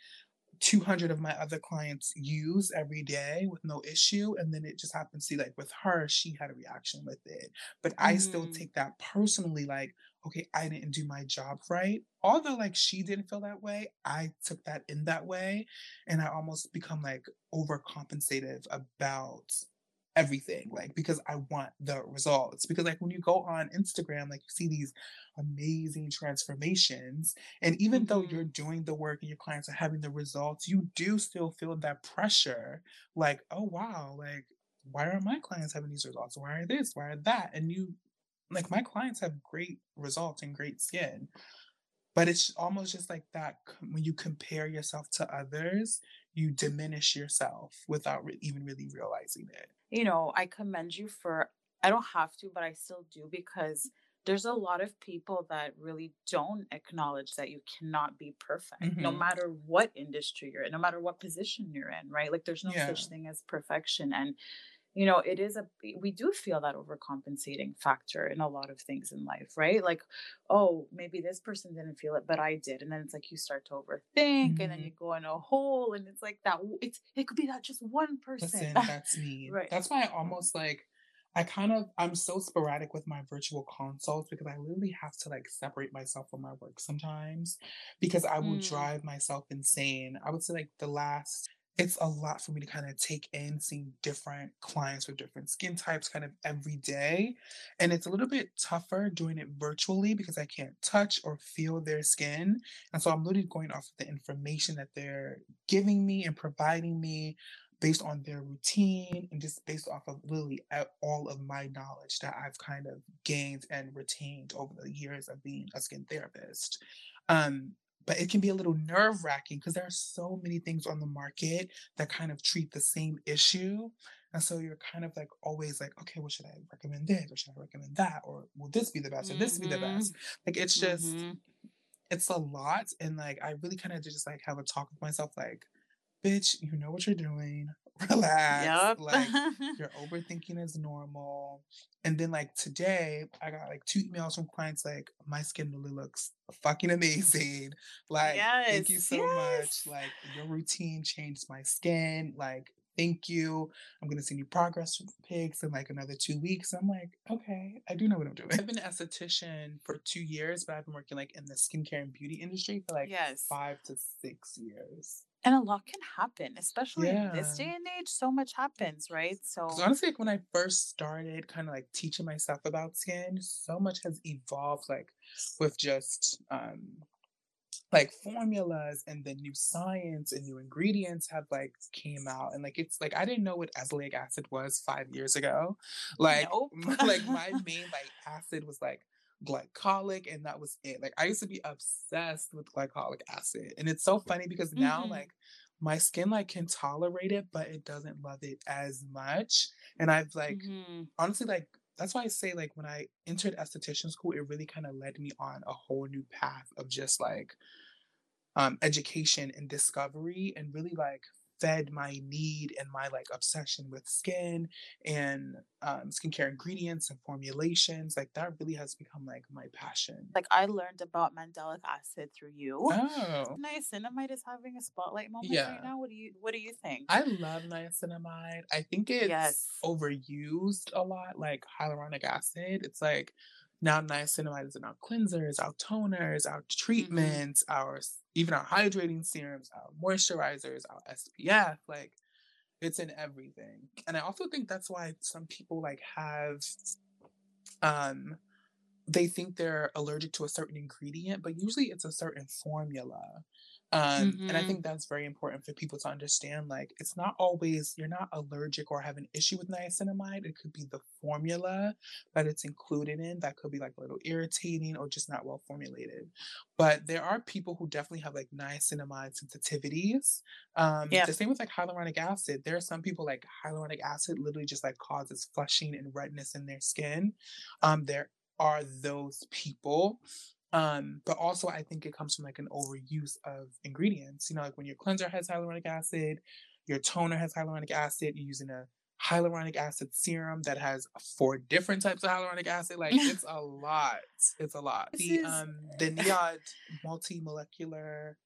200 of my other clients use every day with no issue and then it just happens to like with her she had a reaction with it but i still Mhm. take that personally like okay i didn't do my job right although like she didn't feel that way i took that in that way and i almost become like overcompensative about everything like because i want the results because like when you go on instagram like you see these amazing transformations and even though you're Mhm. doing the work and your clients are having the results you do still feel that pressure like oh wow like why are my clients having these results? Why are this? Why are that? And you like my clients have great results and great skin but it's almost just like that when you compare yourself to others you diminish yourself without re- even really realizing it you know, I commend you for, I don't have to, but I still do because there's a lot of people that really don't acknowledge that you cannot be perfect, no hmm matter what industry you're in, no matter what position you're in, right? Like there's no yeah such thing as perfection. And, you know, it is a, we do feel that overcompensating factor in a lot of things in life, right? Like, oh, maybe this person didn't feel it, but I did. And then it's like you start to overthink and then hmm you go in a hole and it's like that, it's, it could be that just one person. Listen, that's me. right. That's why I almost like I kind of I'm so sporadic with my virtual consults because I literally have to like separate myself from my work sometimes because I will Mm. drive myself insane. I would say like the last it's a lot for me to kind of take in seeing different clients with different skin types kind of every day. And it's a little bit tougher doing it virtually because I can't touch or feel their skin. And so I'm literally going off of the information that they're giving me and providing me based on their routine and just based off of literally a- all of my knowledge that I've kind of gained and retained over the years of being a skin therapist. Um, but it can be a little nerve wracking because there are so many things on the market that kind of treat the same issue. And so you're kind of like always like, okay, well, should I recommend this or should I recommend that? Or will this be the best or this be the best? Like it's just, Mhm. it's a lot. And like I really kind of just like have a talk with myself like, bitch, you know what you're doing. Relax. Yep. Like your overthinking is normal. And then like today, I got like two emails from clients like my skin really looks fucking amazing. Like, thank you yes. so much. Like your routine changed my skin. Like, thank you. I'm gonna send you progress pics in like another two weeks. I'm like, okay, I do know what I'm doing. I've been an esthetician for two years, but I've been working like in the skincare and beauty industry for like Yes. five to six years. And a lot can happen, especially in this day and age. So much happens, right? So, honestly, like when I first started kind of like teaching myself about skin, so much has evolved, like with just um like formulas and then new science and new ingredients have like came out and like it's like I didn't know what azelaic acid was five years ago. Like nope. like my main like acid was like glycolic and that was it. Like I used to be obsessed with glycolic acid. And it's so funny because now hmm like my skin like can tolerate it, but it doesn't love it as much. And I've like hmm honestly like that's why I say like when I entered esthetician school, it really kind of led me on a whole new path of just like um education and discovery and really like fed my need and my like obsession with skin and um skincare ingredients and formulations like that really has become like my passion Like I learned about mandelic acid through you. oh Niacinamide is having a spotlight moment yeah right now. What do you What do you think? I love niacinamide. I think it's Yes. overused a lot, like hyaluronic acid. It's like now niacinamide is in our cleansers, our toners, our hmm treatments, our even our hydrating serums, our moisturizers, our SPF. Like it's in everything. And I also think that's why some people like have um they think they're allergic to a certain ingredient, but usually it's a certain formula. Um, and I Mhm. think that's very important for people to understand. Like, it's not always, you're not allergic or have an issue with niacinamide. It could be the formula that it's included in that could be like a little irritating or just not well formulated. But there are people who definitely have like niacinamide sensitivities. Um, Yeah. the same with like hyaluronic acid. There are some people like hyaluronic acid literally just like causes flushing and redness in their skin. Um, there are those people. Um, but also I think it comes from like an overuse of ingredients. You know, like when your cleanser has hyaluronic acid, your toner has hyaluronic acid, you're using a hyaluronic acid serum that has four different types of hyaluronic acid. Like it's a lot. It's a lot. This The is um the NIOD multi-molecular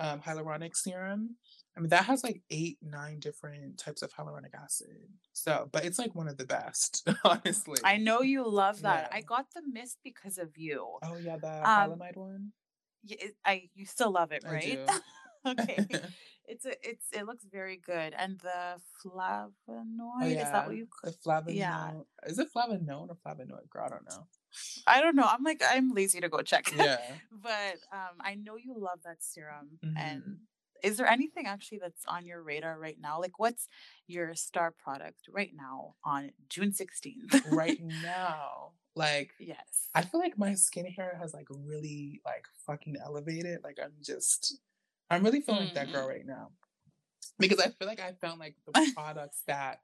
um, hyaluronic serum. I mean, that has like eight, nine different types of hyaluronic acid. So, but it's like one of the best, honestly. I know you love that. Yeah. I got the mist because of you. Oh yeah, the Um, Hylamide one. y- it- I you still love it, right? okay. It's a, it's it looks very good. And the flavonoid, oh is yeah, that what you the call Yeah. Is it flavonoid or flavonoid? Girl, I don't know. I don't know. I'm like I'm lazy to go check. Yeah. but um I know you love that serum and Mhm. is there anything actually that's on your radar right now? Like what's your star product right now on June 16th? right now, like yes. I feel like my skin skincare has like really like fucking elevated. Like I'm just, I'm really feeling like that girl Mm. right now because I feel like I found like the products that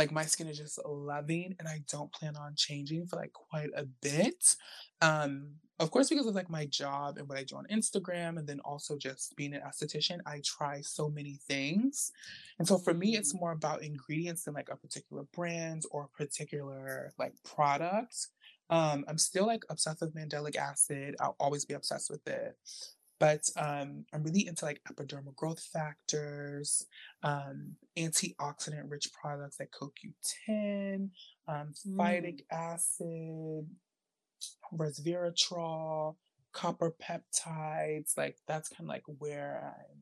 like my skin is just loving and I don't plan on changing for like quite a bit. Um, of course, because of like my job and what I do on Instagram, and then also just being an esthetician, I try so many things. And so for me, it's Mm. more about ingredients than like a particular brand or a particular like product. Um, I'm still like obsessed with mandelic acid. I'll always be obsessed with it. But um, I'm really into like epidermal growth factors, um, antioxidant rich products like CoQ10, um, Mm. phytic acid, resveratrol, copper peptides. Like that's kind of like where I'm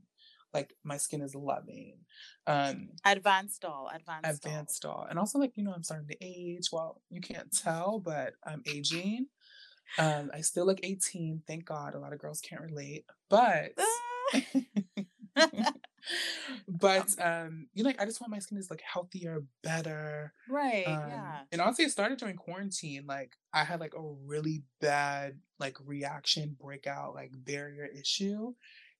like my skin is loving. Um, Advanced all, advanced, doll. advanced doll. And also like, you know, I'm starting to age. Well, you can't tell, but I'm aging. Um, I still look 18, thank God. A lot of girls can't relate. But but um, you know, like I just want my skin to look healthier, better. right, Um, yeah. and honestly, it started during quarantine. Like I had like a really bad like reaction breakout, like barrier issue.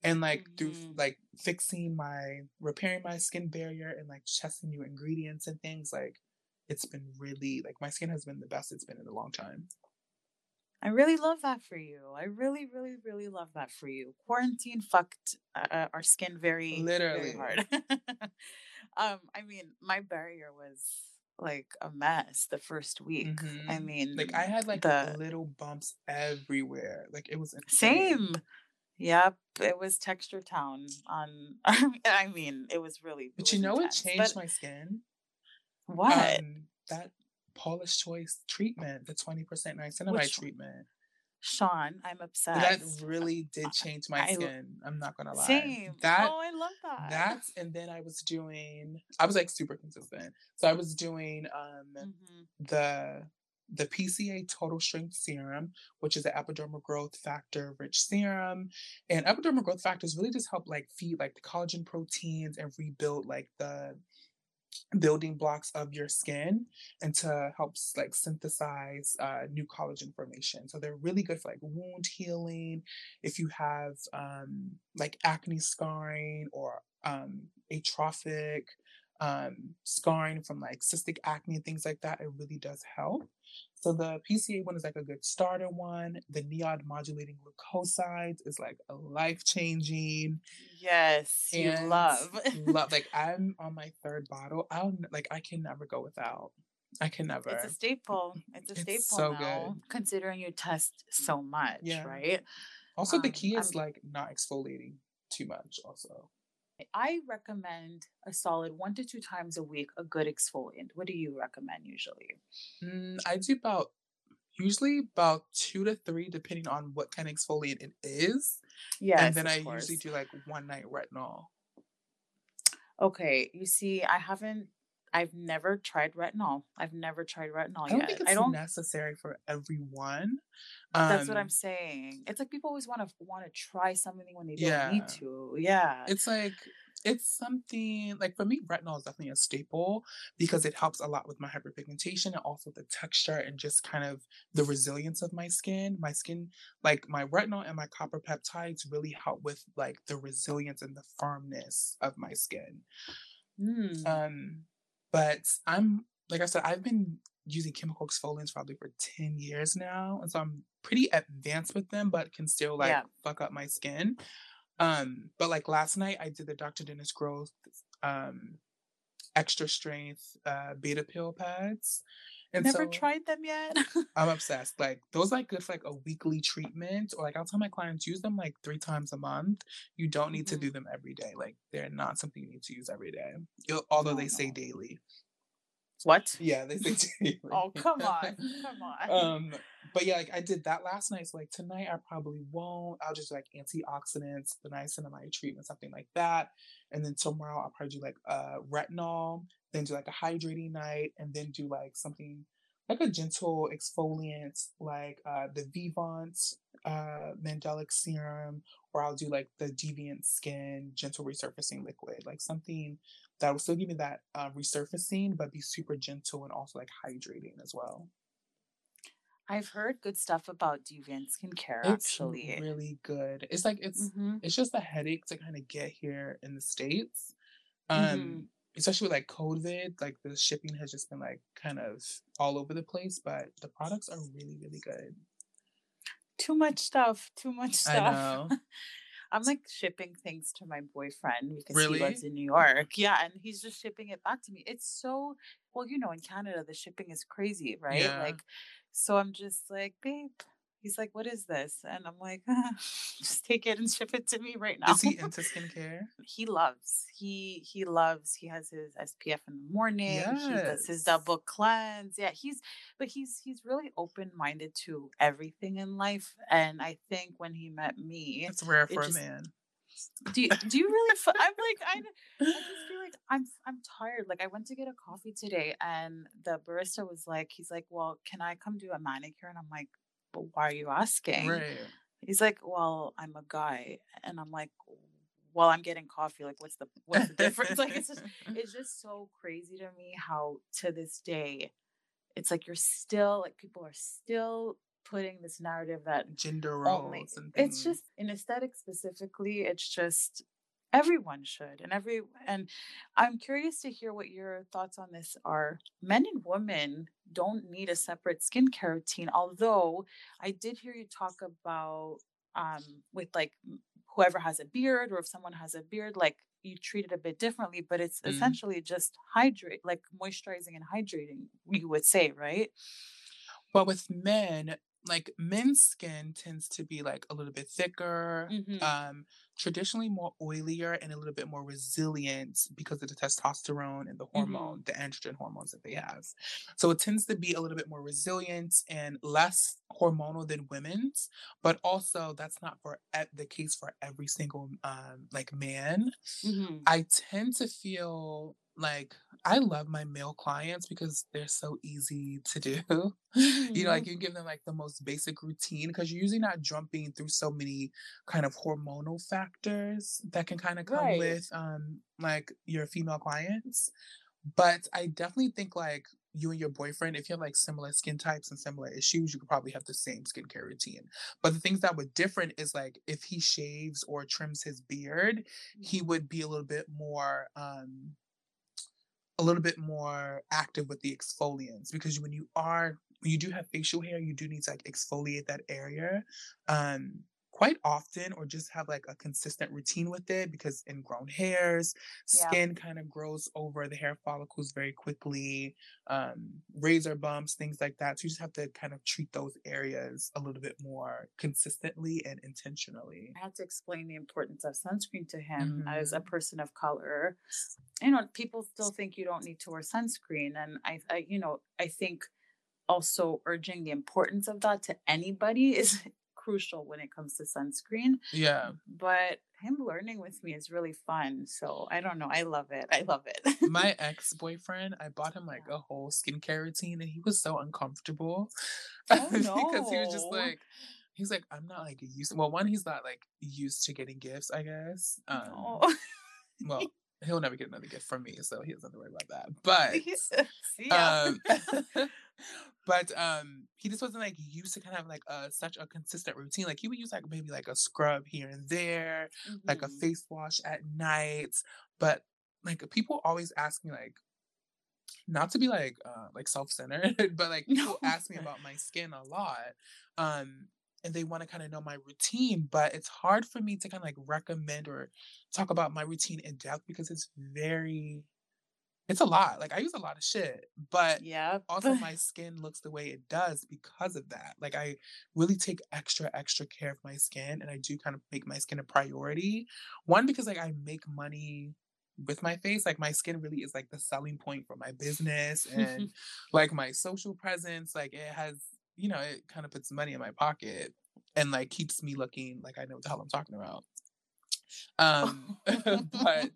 And like through Mhm. like fixing my repairing my skin barrier and like testing new ingredients and things, like it's been really like my skin has been the best it's been in a long time. I really love that for you. I really, really, really love that for you. Quarantine fucked uh, uh, our skin very, Literally. very hard. um, I mean, my barrier was like a mess the first week. I Mhm. mean, Like I had like the little bumps everywhere. Like it was insane. same. Yep, it was texture town on. I mean, it was really. it But you know what intense, changed but my skin? what? Um, that Paula's Choice treatment, the 20% niacinamide Which treatment. Sean, I'm obsessed. That really did change my I- skin. I'm not gonna lie. Same. That oh, I love that. that's and then I was doing I was like super consistent. So I was doing um Mhm. the the PCA Total Strength Serum, which is an epidermal growth factor rich serum. And epidermal growth factors really just help like feed like the collagen proteins and rebuild like the building blocks of your skin and to help like synthesize uh, new collagen formation. So they're really good for like wound healing. If you have um, like acne scarring or um, atrophic um, scarring from like cystic acne and things like that, it really does help. So the PCA one is like a good starter one. The NIOD modulating glucosides is like a life changing Yes, you love. love like I'm on my third bottle. I'll like I can never go without. I can never. It's a staple. It's a It's staple so now, good. considering you test so much, Yeah. right? also, the um, key is I'm- like not exfoliating too much. Also, I recommend a solid one to two times a week, a good exfoliant. What do you recommend usually? mm, I do about usually about two to three, depending on what kind of exfoliant it is. Yes, and then I course. usually do like one night retinol. Okay, you see, I haven't I've never tried retinol. I've never tried retinol I don't yet. think it's I don't. necessary for everyone. That's what I'm Um, saying. It's like people always want to want to try something when they don't yeah. need to. Yeah. It's like it's something like for me, retinol is definitely a staple because it helps a lot with my hyperpigmentation and also the texture and just kind of the resilience of my skin. My skin, like my retinol and my copper peptides, really help with like the resilience and the firmness of my skin. Mm. Um, but I'm like I said, I've been using chemical exfoliants probably for 10 years now. And so I'm pretty advanced with them, but can still like Yeah. fuck up my skin. Um, but like last night I did the Dr. Dennis Gross um extra strength uh beta peel pads. And Never so tried them yet. I'm obsessed. Like those like good for like a weekly treatment, or like I'll tell my clients use them like three times a month. You don't need to Mhm. do them every day. Like they're not something you need to use every day. Although No, they say daily. What? Yeah, they say daily. Oh come on, come on. um, but yeah, like I did that last night. So like tonight, I probably won't. I'll just do, like antioxidants, the niacinamide treatment, something like that. And then tomorrow, I'll probably do like uh retinol, then do like a hydrating night, and then do like something like a gentle exfoliant, like uh the Vivant uh Mandelic serum, or I'll do like the Deviant Skin gentle resurfacing liquid, like something that will still give me that uh, resurfacing, but be super gentle and also like hydrating as well. I've heard good stuff about Deviant skincare. It's Actually. really good. It's like it's hmm it's just a headache to kind of get here in the states. Um, especially with like COVID, like the shipping has just been like kind of all over the place, but the products are really really good. Too much stuff. Too much I stuff. I'm like shipping things to my boyfriend because Really? he lives in New York. Yeah, and he's just shipping it back to me. It's so well, you know, in Canada the shipping is crazy, right? Yeah. Like, so I'm just like, babe. He's like, what is this? And I'm like, uh, just take it and ship it to me right now. Is he into skincare? he loves. He he loves. He has his SPF in the morning. He does his Yes. double cleanse. Yeah, he's but he's he's really open minded to everything in life. And I think when he met me, It's rare it for just- a man. do you, do you really? F- I'm like I, I just feel like I'm I'm tired. Like I went to get a coffee today, and the barista was like, he's like, well, can I come do a manicure? And I'm like, but why are you asking? Right. He's like, well, I'm a guy, and I'm like, well, I'm getting coffee. Like, what's the what's the difference? like, it's just it's just so crazy to me how to this day, it's like you're still like people are still putting this narrative that gender only roles and things. it's just in aesthetic specifically it's just everyone should and every and i'm curious to hear what your thoughts on this are men and women don't need a separate skincare routine although i did hear you talk about um with like whoever has a beard or if someone has a beard like you treat it a bit differently but it's Mm. essentially just hydrate like moisturizing and hydrating you would say right But with men, like men's skin tends to be like a little bit thicker, Mhm. um, traditionally more oilier and a little bit more resilient because of the testosterone and the hormone, the androgen hormones that they have. So it tends to be a little bit more resilient and less hormonal than women's. But also, that's not for the case for every single um, like man. Mhm. I tend to feel like I love my male clients because they're so easy to do. you know, like you give them like the most basic routine because you're usually not jumping through so many kind of hormonal factors that can kind of come Right. with um like your female clients. But I definitely think like you and your boyfriend, if you have like similar skin types and similar issues, you could probably have the same skincare routine. But the things that were different is like if he shaves or trims his beard, he would be a little bit more um a little bit more active with the exfoliants because when you are when you do have facial hair you do need to like exfoliate that area um quite often or just have like a consistent routine with it because ingrown hairs Yeah. skin kind of grows over the hair follicles very quickly um razor bumps things like that so you just have to kind of treat those areas a little bit more consistently and intentionally I had to explain the importance of sunscreen to him as a person of color. You know, people still think you don't need to wear sunscreen, and I, I you know, I think also urging the importance of that to anybody is crucial when it comes to sunscreen. yeah But him learning with me is really fun. So I don't know. I love it. I love it. My ex boyfriend, I bought him like a whole skincare routine, and he was so uncomfortable Oh because he was just like, he's like, I'm not like used. Well, one, he's not like used to getting gifts. I guess. Um, Oh. well, he'll never get another gift from me, so he doesn't have to worry about that. But See um, but um, he just wasn't like used to kind of like a such a consistent routine. Like he would use like maybe like a scrub here and there, like a Mhm. face wash at night. But like people always ask me like not to be like uh like self-centered, but like people ask me about my skin a lot. Um and they want to kind of know my routine, but it's hard for me to kind of like recommend or talk about my routine in depth because it's very it's a lot. Like I use a lot of shit, but Yep. also my skin looks the way it does because of that. Like I really take extra extra care of my skin and I do kind of make my skin a priority. One because like I make money with my face, like my skin really is like the selling point for my business and like my social presence, like it has, you know, it kind of puts money in my pocket and like keeps me looking like I know what the hell I'm talking about. Um but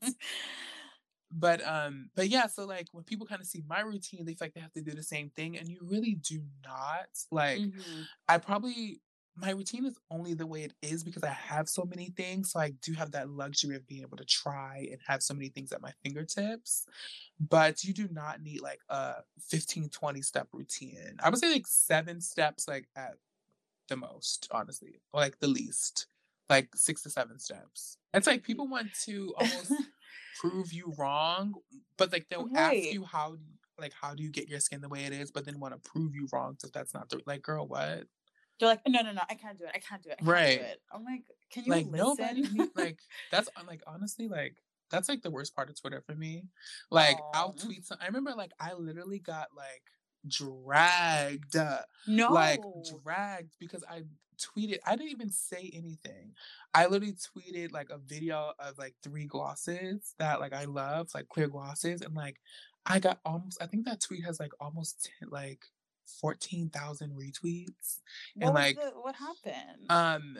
but um but yeah so like when people kind of see my routine they feel like they have to do the same thing and you really do not like Mhm. i probably my routine is only the way it is because i have so many things so i do have that luxury of being able to try and have so many things at my fingertips but you do not need like a 15 20 step routine i would say like seven steps like at the most honestly or like the least like six to seven steps it's like people want to almost prove you wrong, but like they'll ask you how like how do you get your skin the way it is, but then want to prove you wrong if that's not the like girl what They're like, no, no, no, I can't do it. I can't do it. Can't Right. do it. I'm like, can you like listen? nobody need, like that's uh, like honestly like that's like the worst part of Twitter for me. Like I'll tweet some. I remember like I literally got like dragged, no. like dragged because I tweeted. I didn't even say anything. I literally tweeted like a video of like three glosses that like I love, like clear glosses, and like I got almost. I think that tweet has like almost 10, like fourteen thousand retweets. what and, like, the, what happened? Um,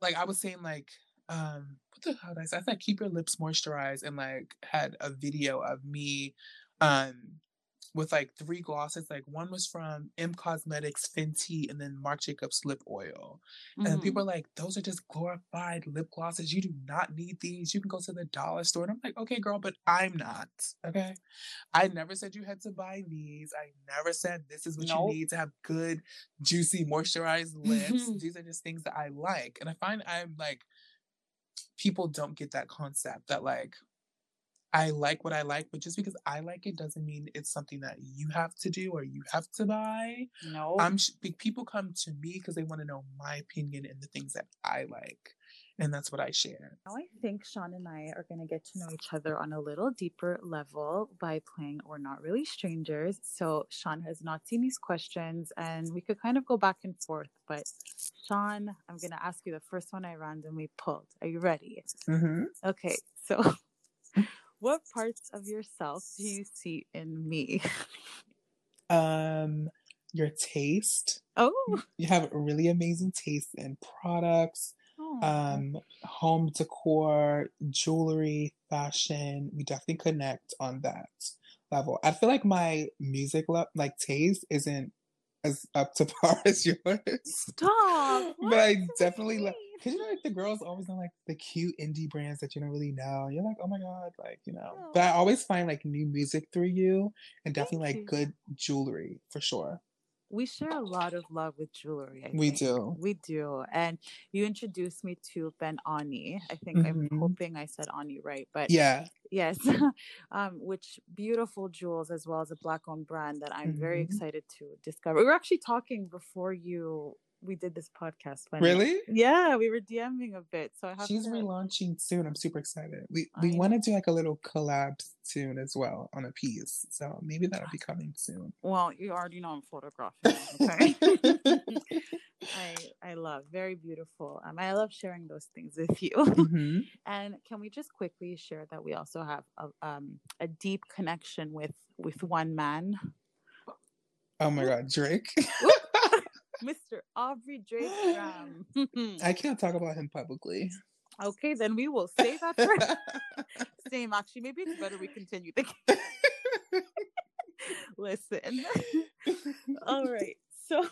like I was saying, like um, what the hell did I say? I said keep your lips moisturized, and like had a video of me, um, with like three glosses. Like one was from M Cosmetics Fenty, and then Marc Jacobs lip oil. And Mhm. people are like, those are just glorified lip glosses. You do not need these. You can go to the dollar store. And I'm like, okay, girl, but I'm not. Okay. I never said you had to buy these. I never said this is what Nope. you need to have good, juicy, moisturized lips. these are just things that I like. And I find I'm like, people don't get that concept that like, I like what I like, but just because I like it doesn't mean it's something that you have to do or you have to buy. no. I'm sh- people come to me because they want to know my opinion and the things that I like, and that's what I share. Now I think Sean and I are going to get to know each other on a little deeper level by playing We're Not Really Strangers. So Sean has not seen these questions and we could kind of go back and forth. But Sean, I'm going to ask you the first one I randomly pulled. Are you ready? Mm-hmm. Okay. So what parts of yourself do you see in me? Um, your taste. Oh, You have really amazing taste in products, aw. um, home decor, jewelry, fashion. We definitely connect on that level. I feel like my music lo- like taste isn't as up to par as yours. stop. but I definitely like because you know like the girls always know like the cute indie brands that you don't really know. You're like, oh my god, like you know. But I always find like new music through you and definitely Thank like you. good jewelry for sure. We share a lot of love with jewelry. I We think. do. We do. And you introduced me to Ben Ani. I think I'm Mhm. hoping I said Ani right, but Yeah. yes. um, which beautiful jewels as well as a black owned brand that I'm very Mhm. excited to discover. We were actually talking before you we did this podcast. funny. Really? Yeah, we were DMing a bit. So I have She's to relaunching soon. I'm super excited. We I we want to do like a little collab soon as well on a piece. So maybe that'll be coming soon. well, you already know I'm photographing. Okay. I I love very beautiful. Um, I love sharing those things with you. Mhm. And can we just quickly share that we also have a, um, a deep connection with with one man, Oh my god, Drake. Mr. Aubrey Drake Graham. I can't talk about him publicly. Okay, then we will say that for same. Actually, maybe it's better we continue the game. Listen. All right. So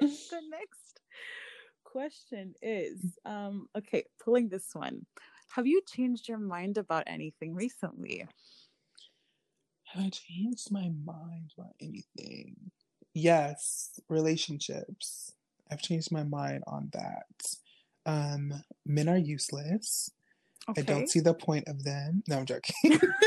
the next question is um okay, pulling this one. Have you changed your mind about anything recently? Have I changed my mind about anything? Yes, relationships. I've changed my mind on that. Um, men are useless. I don't see the point of them. No, I'm joking.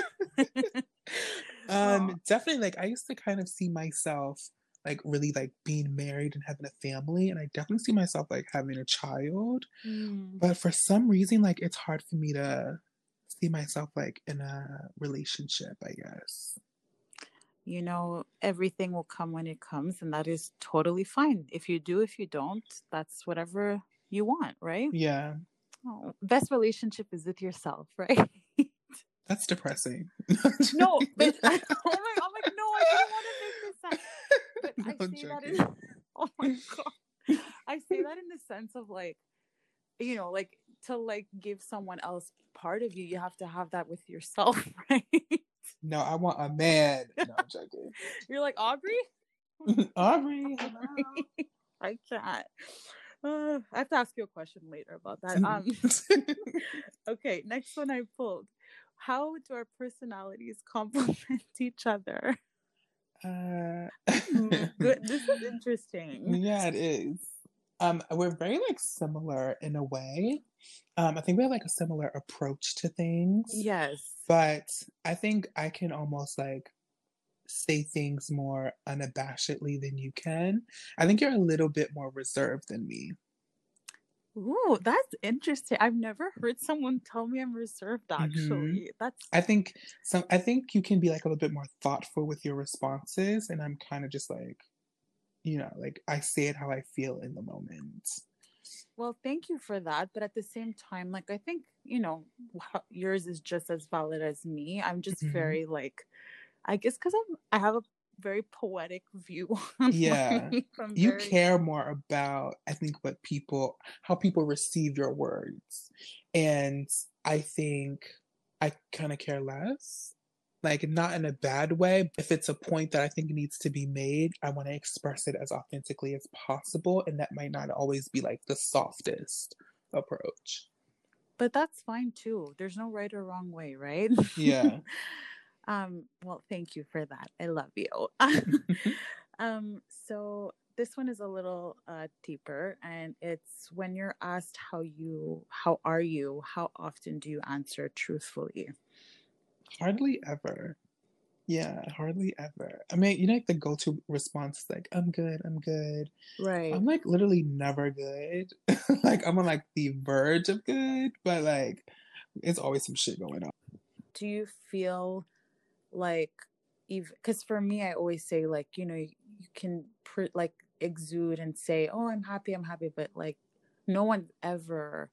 Um, definitely like I used to kind of see myself like really like being married and having a family, and I definitely see myself like having a child. Mm, But for some reason, like it's hard for me to see myself like in a relationship, I guess. You know, everything will come when it comes, and that is totally fine. If you do, if you don't, that's whatever you want, right? Yeah, Oh, best relationship is with yourself, right? that's depressing. no, but oh my, I'm like, no, I didn't want to make this sound. But I I'm say that in, oh my god, I say that in the sense of like, you know, like to like give someone else part of you, you have to have that with yourself, right? No, I want a man. No, I'm joking. You're like Aubrey. Aubrey. I can't. Uh, I have to ask you a question later about that. Um, okay, next one I pulled. How do our personalities complement each other? uh, Good. This is interesting. yeah, it is. Um, we're very like similar in a way. Um, I think we have like a similar approach to things. Yes. But I think I can almost like say things more unabashedly than you can. I think you're a little bit more reserved than me. Ooh, that's interesting. I've never heard someone tell me I'm reserved. Mm-hmm. Actually, that's I think some I think you can be like a little bit more thoughtful with your responses and I'm kind of just like you know, like I say it how I feel in the moment. Well. Thank you for that, but at the same time, like I think you know yours is just as valid as me. I'm just Mhm. very like, I guess because I'm I have a very poetic view. on Yeah. You very- care more about I think what people how people receive your words. And I think I kind of care less. Like not in a bad way. If it's a point that I think needs to be made, I want to express it as authentically as possible and that might not always be like the softest approach. but that's fine too. There's no right or wrong way, right? Yeah. um. Well, thank you for that. I love you. um. So this one is a little uh, deeper, and it's when you're asked how you, how are you, how often do you answer truthfully? Hardly ever. Yeah, hardly ever. I mean, you know, like the go-to response is like, I'm good, I'm good. Right. I'm like literally never good. like I'm on like the verge of good, but like it's always some shit going on. do you feel like even because for me i always say like you know you, you can pr- like exude and say oh i'm happy i'm happy but like no one's ever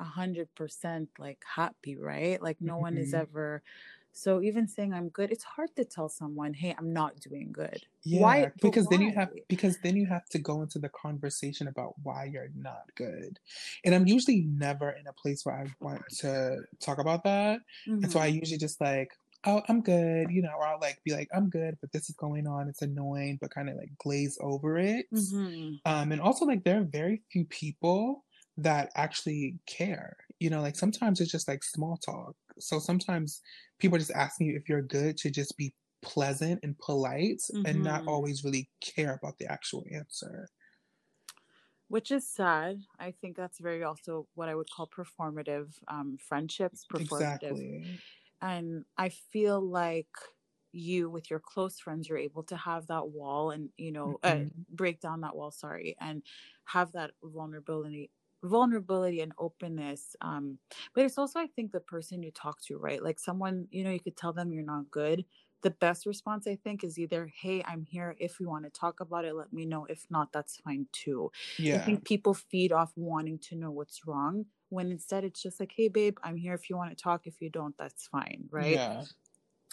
a hundred percent like happy right like no one is Mhm. ever so even saying i'm good it's hard to tell someone hey i'm not doing good Yeah, Why- because then you have because then you have to go into the conversation about why you're not good. And I'm usually never in a place where I want to talk about that. And so I Mhm. usually just like, oh, I'm good, you know, or I'll like be like, I'm good, but this is going on. It's annoying, but kind of like glaze over it. Mhm. Um, and also like there are very few people that actually care. You know, like sometimes it's just like small talk. So sometimes people are just asking you if you're good to just be pleasant and polite and not Mhm. always really care about the actual answer. which is sad i think that's very also what i would call performative um friendships performative Exactly. and i feel like you with your close friends you're able to have that wall and you know uh, Mhm. break down that wall sorry and have that vulnerability vulnerability and openness um but it's also i think the person you talk to right like someone you know you could tell them you're not good the best response i think is either hey i'm here if you want to talk about it let me know if not that's fine too yeah. I think people feed off wanting to know what's wrong when instead it's just like, hey, babe, I'm here if you want to talk. If you don't, that's fine. Right. Yeah.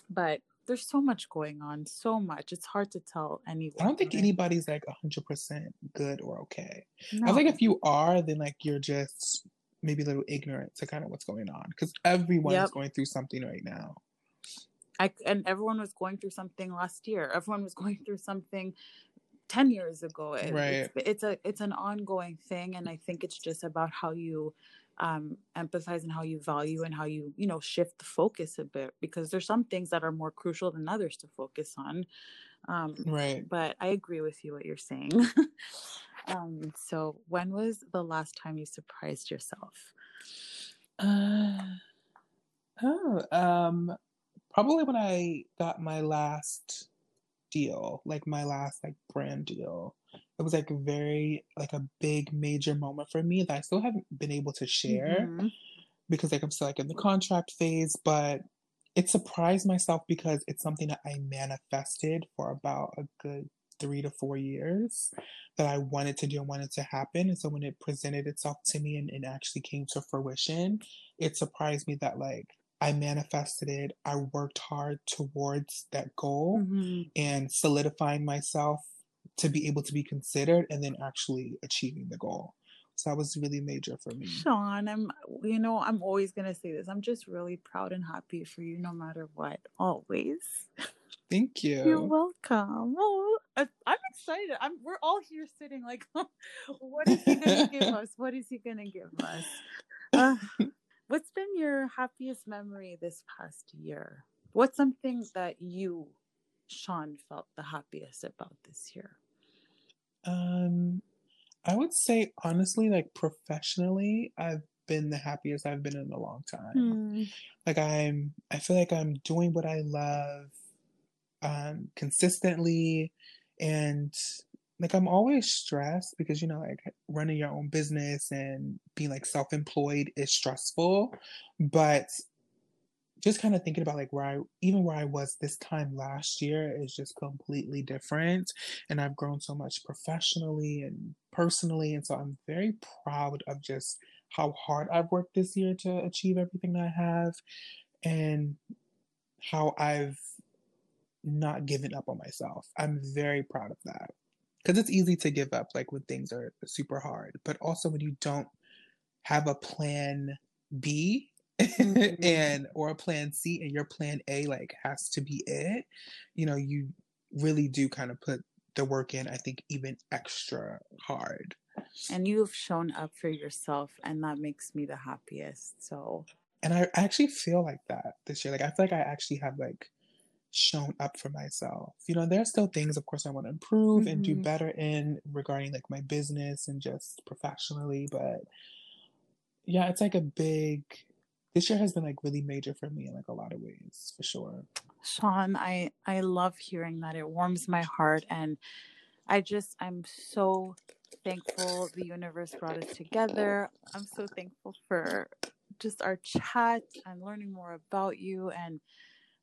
But there's so much going on, so much. It's hard to tell anyone. I don't think anybody's like 100% good or okay. No. I think if you are, then like you're just maybe a little ignorant to kind of what's going on because everyone Yep. is going through something right now. I, and everyone was going through something last year. Everyone was going through something 10 years ago. It- Right. It's, it's a it's an ongoing thing and I think it's just about how you um and how you value and how you, you know, shift the focus a bit because there's some things that are more crucial than others to focus on. Um Right. but I agree with you what you're saying. um so when was the last time you surprised yourself? Uh, oh, um, probably when I got my last deal, like my last like brand deal. It was like very like a big major moment for me that I still haven't been able to share Mhm. because like I'm still like in the contract phase, but it surprised myself because it's something that I manifested for about a good three to four years that I wanted to do and wanted to happen. And so when it presented itself to me and it actually came to fruition, it surprised me that like I manifested it. I worked hard towards that goal Mhm. and solidifying myself to be able to be considered and then actually achieving the goal. So that was really major for me. Sean, I'm, you know, I'm always going to say this. I'm just really proud and happy for you no matter what, always. Thank you. You're welcome. Oh, I- I'm excited. I'm, we're all here sitting like, what is he going to give us? What is he going to give us? Uh, what's been your happiest memory this past year? What's something that you, Sean, felt the happiest about this year? Um, I would say honestly, like professionally, I've been the happiest I've been in a long time. Hmm. Like I'm, I feel like I'm doing what I love, um, consistently, and like I'm always stressed because you know, like running your own business and being like self-employed is stressful, but just kind of thinking about like where I even where I was this time last year is just completely different and I've grown so much professionally and personally and so I'm very proud of just how hard I've worked this year to achieve everything I have and how I've not given up on myself. I'm very proud of that. Cuz it's easy to give up like when things are super hard, but also when you don't have a plan B Mhm. and or a plan C and your plan A like has to be it, you know, you really do kind of put the work in, I think even extra hard. And you've shown up for yourself, and that makes me the happiest. So, And I actually feel like that this year. Like I feel like I actually have like shown up for myself. You know, there are still things of course I want to improve and do Mhm. better in regarding like my business and just professionally, but yeah, it's like a big this year has been like really major for me in like a lot of ways, for sure. Sean, I I love hearing that. It warms my heart and I just I'm so thankful the universe brought us together. I'm so thankful for just our chat and learning more about you and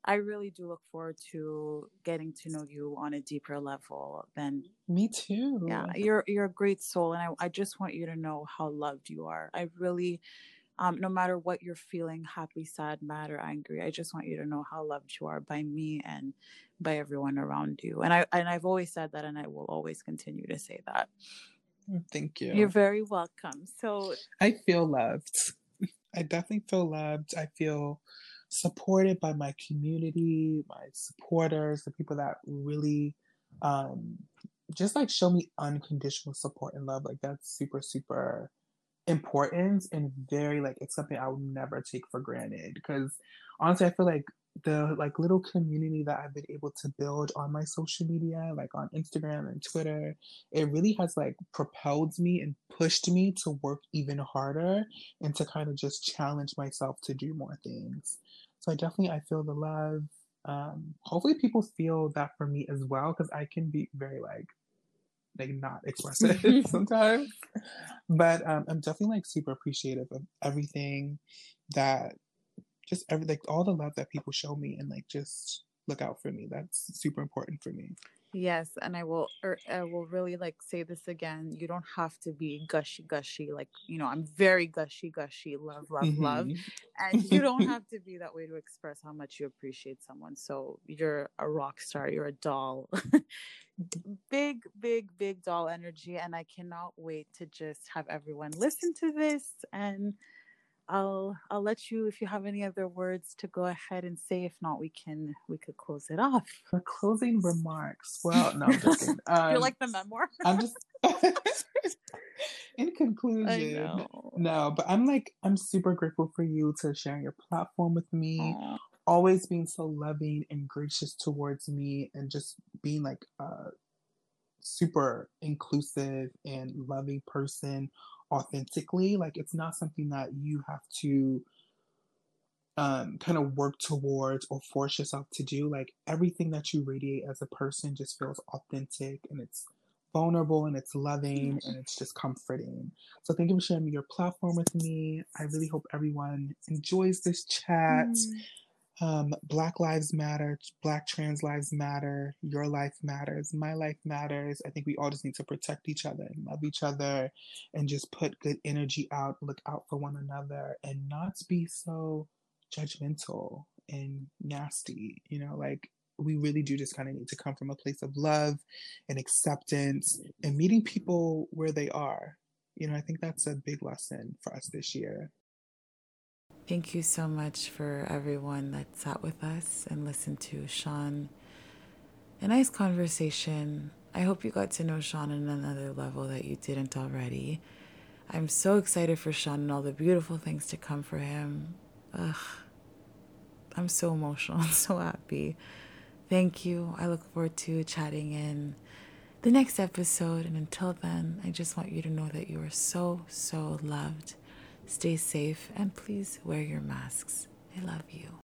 I really do look forward to getting to know you on a deeper level than Me too. yeah you're you're a great soul and I, I just want you to know how loved you are i really um no matter what you're feeling happy sad mad or angry i just want you to know how loved you are by me and by everyone around you and i and i've always said that and i will always continue to say that Thank you. you're very welcome so I feel loved. I definitely feel loved. I feel supported by my community, my supporters, the people that really um just like show me unconditional support and love. Like that's super, super important and very like it's something I would never take for granted. Because honestly I feel like the like little community that I've been able to build on my social media, like on Instagram and Twitter, it really has like propelled me and pushed me to work even harder and to kind of just challenge myself to do more things. So I definitely I feel the love. Um, hopefully people feel that for me as well because I can be very like like not expressive sometimes. But um, I'm definitely like super appreciative of everything that just every like all the love that people show me and like just look out for me. That's super important for me. yes and i will or i will really like say this again you don't have to be gushy gushy like you know i'm very gushy gushy love love love Mhm. and you don't have to be that way to express how much you appreciate someone so you're a rock star you're a doll big, big, big doll energy. And I cannot wait to just have everyone listen to this. And I'll I'll let you if you have any other words to go ahead and say. If not, we can we could close it off. For closing remarks. Well, no, I'm joking. Um, You're like the memoir. I'm just in conclusion. No, but I'm like I'm super grateful for you to sharing your platform with me. Aw. Always being so loving and gracious towards me and just being like a super inclusive and loving person authentically. Like it's not something that you have to um, kind of work towards or force yourself to do. Like everything that you radiate as a person just feels authentic and it's vulnerable and it's loving and it's just comforting. So thank you for sharing your platform with me. I really hope everyone enjoys this chat. Mm. Um, Black Lives Matter, Black Trans Lives Matter, Your Life Matters, My Life Matters. I think we all just need to protect each other and love each other and just put good energy out, look out for one another, and not be so judgmental and nasty. You know, like we really do just kind of need to come from a place of love and acceptance and meeting people where they are. You know, I think that's a big lesson for us this year. Thank you so much for everyone that sat with us and listened to Sean. A nice conversation. I hope you got to know Sean on another level that you didn't already. I'm so excited for Sean and all the beautiful things to come for him. Ugh. I'm so emotional and so happy. Thank you. I look forward to chatting in the next episode. And until then, I just want you to know that you are so, so loved. Stay safe and please wear your masks. I love you.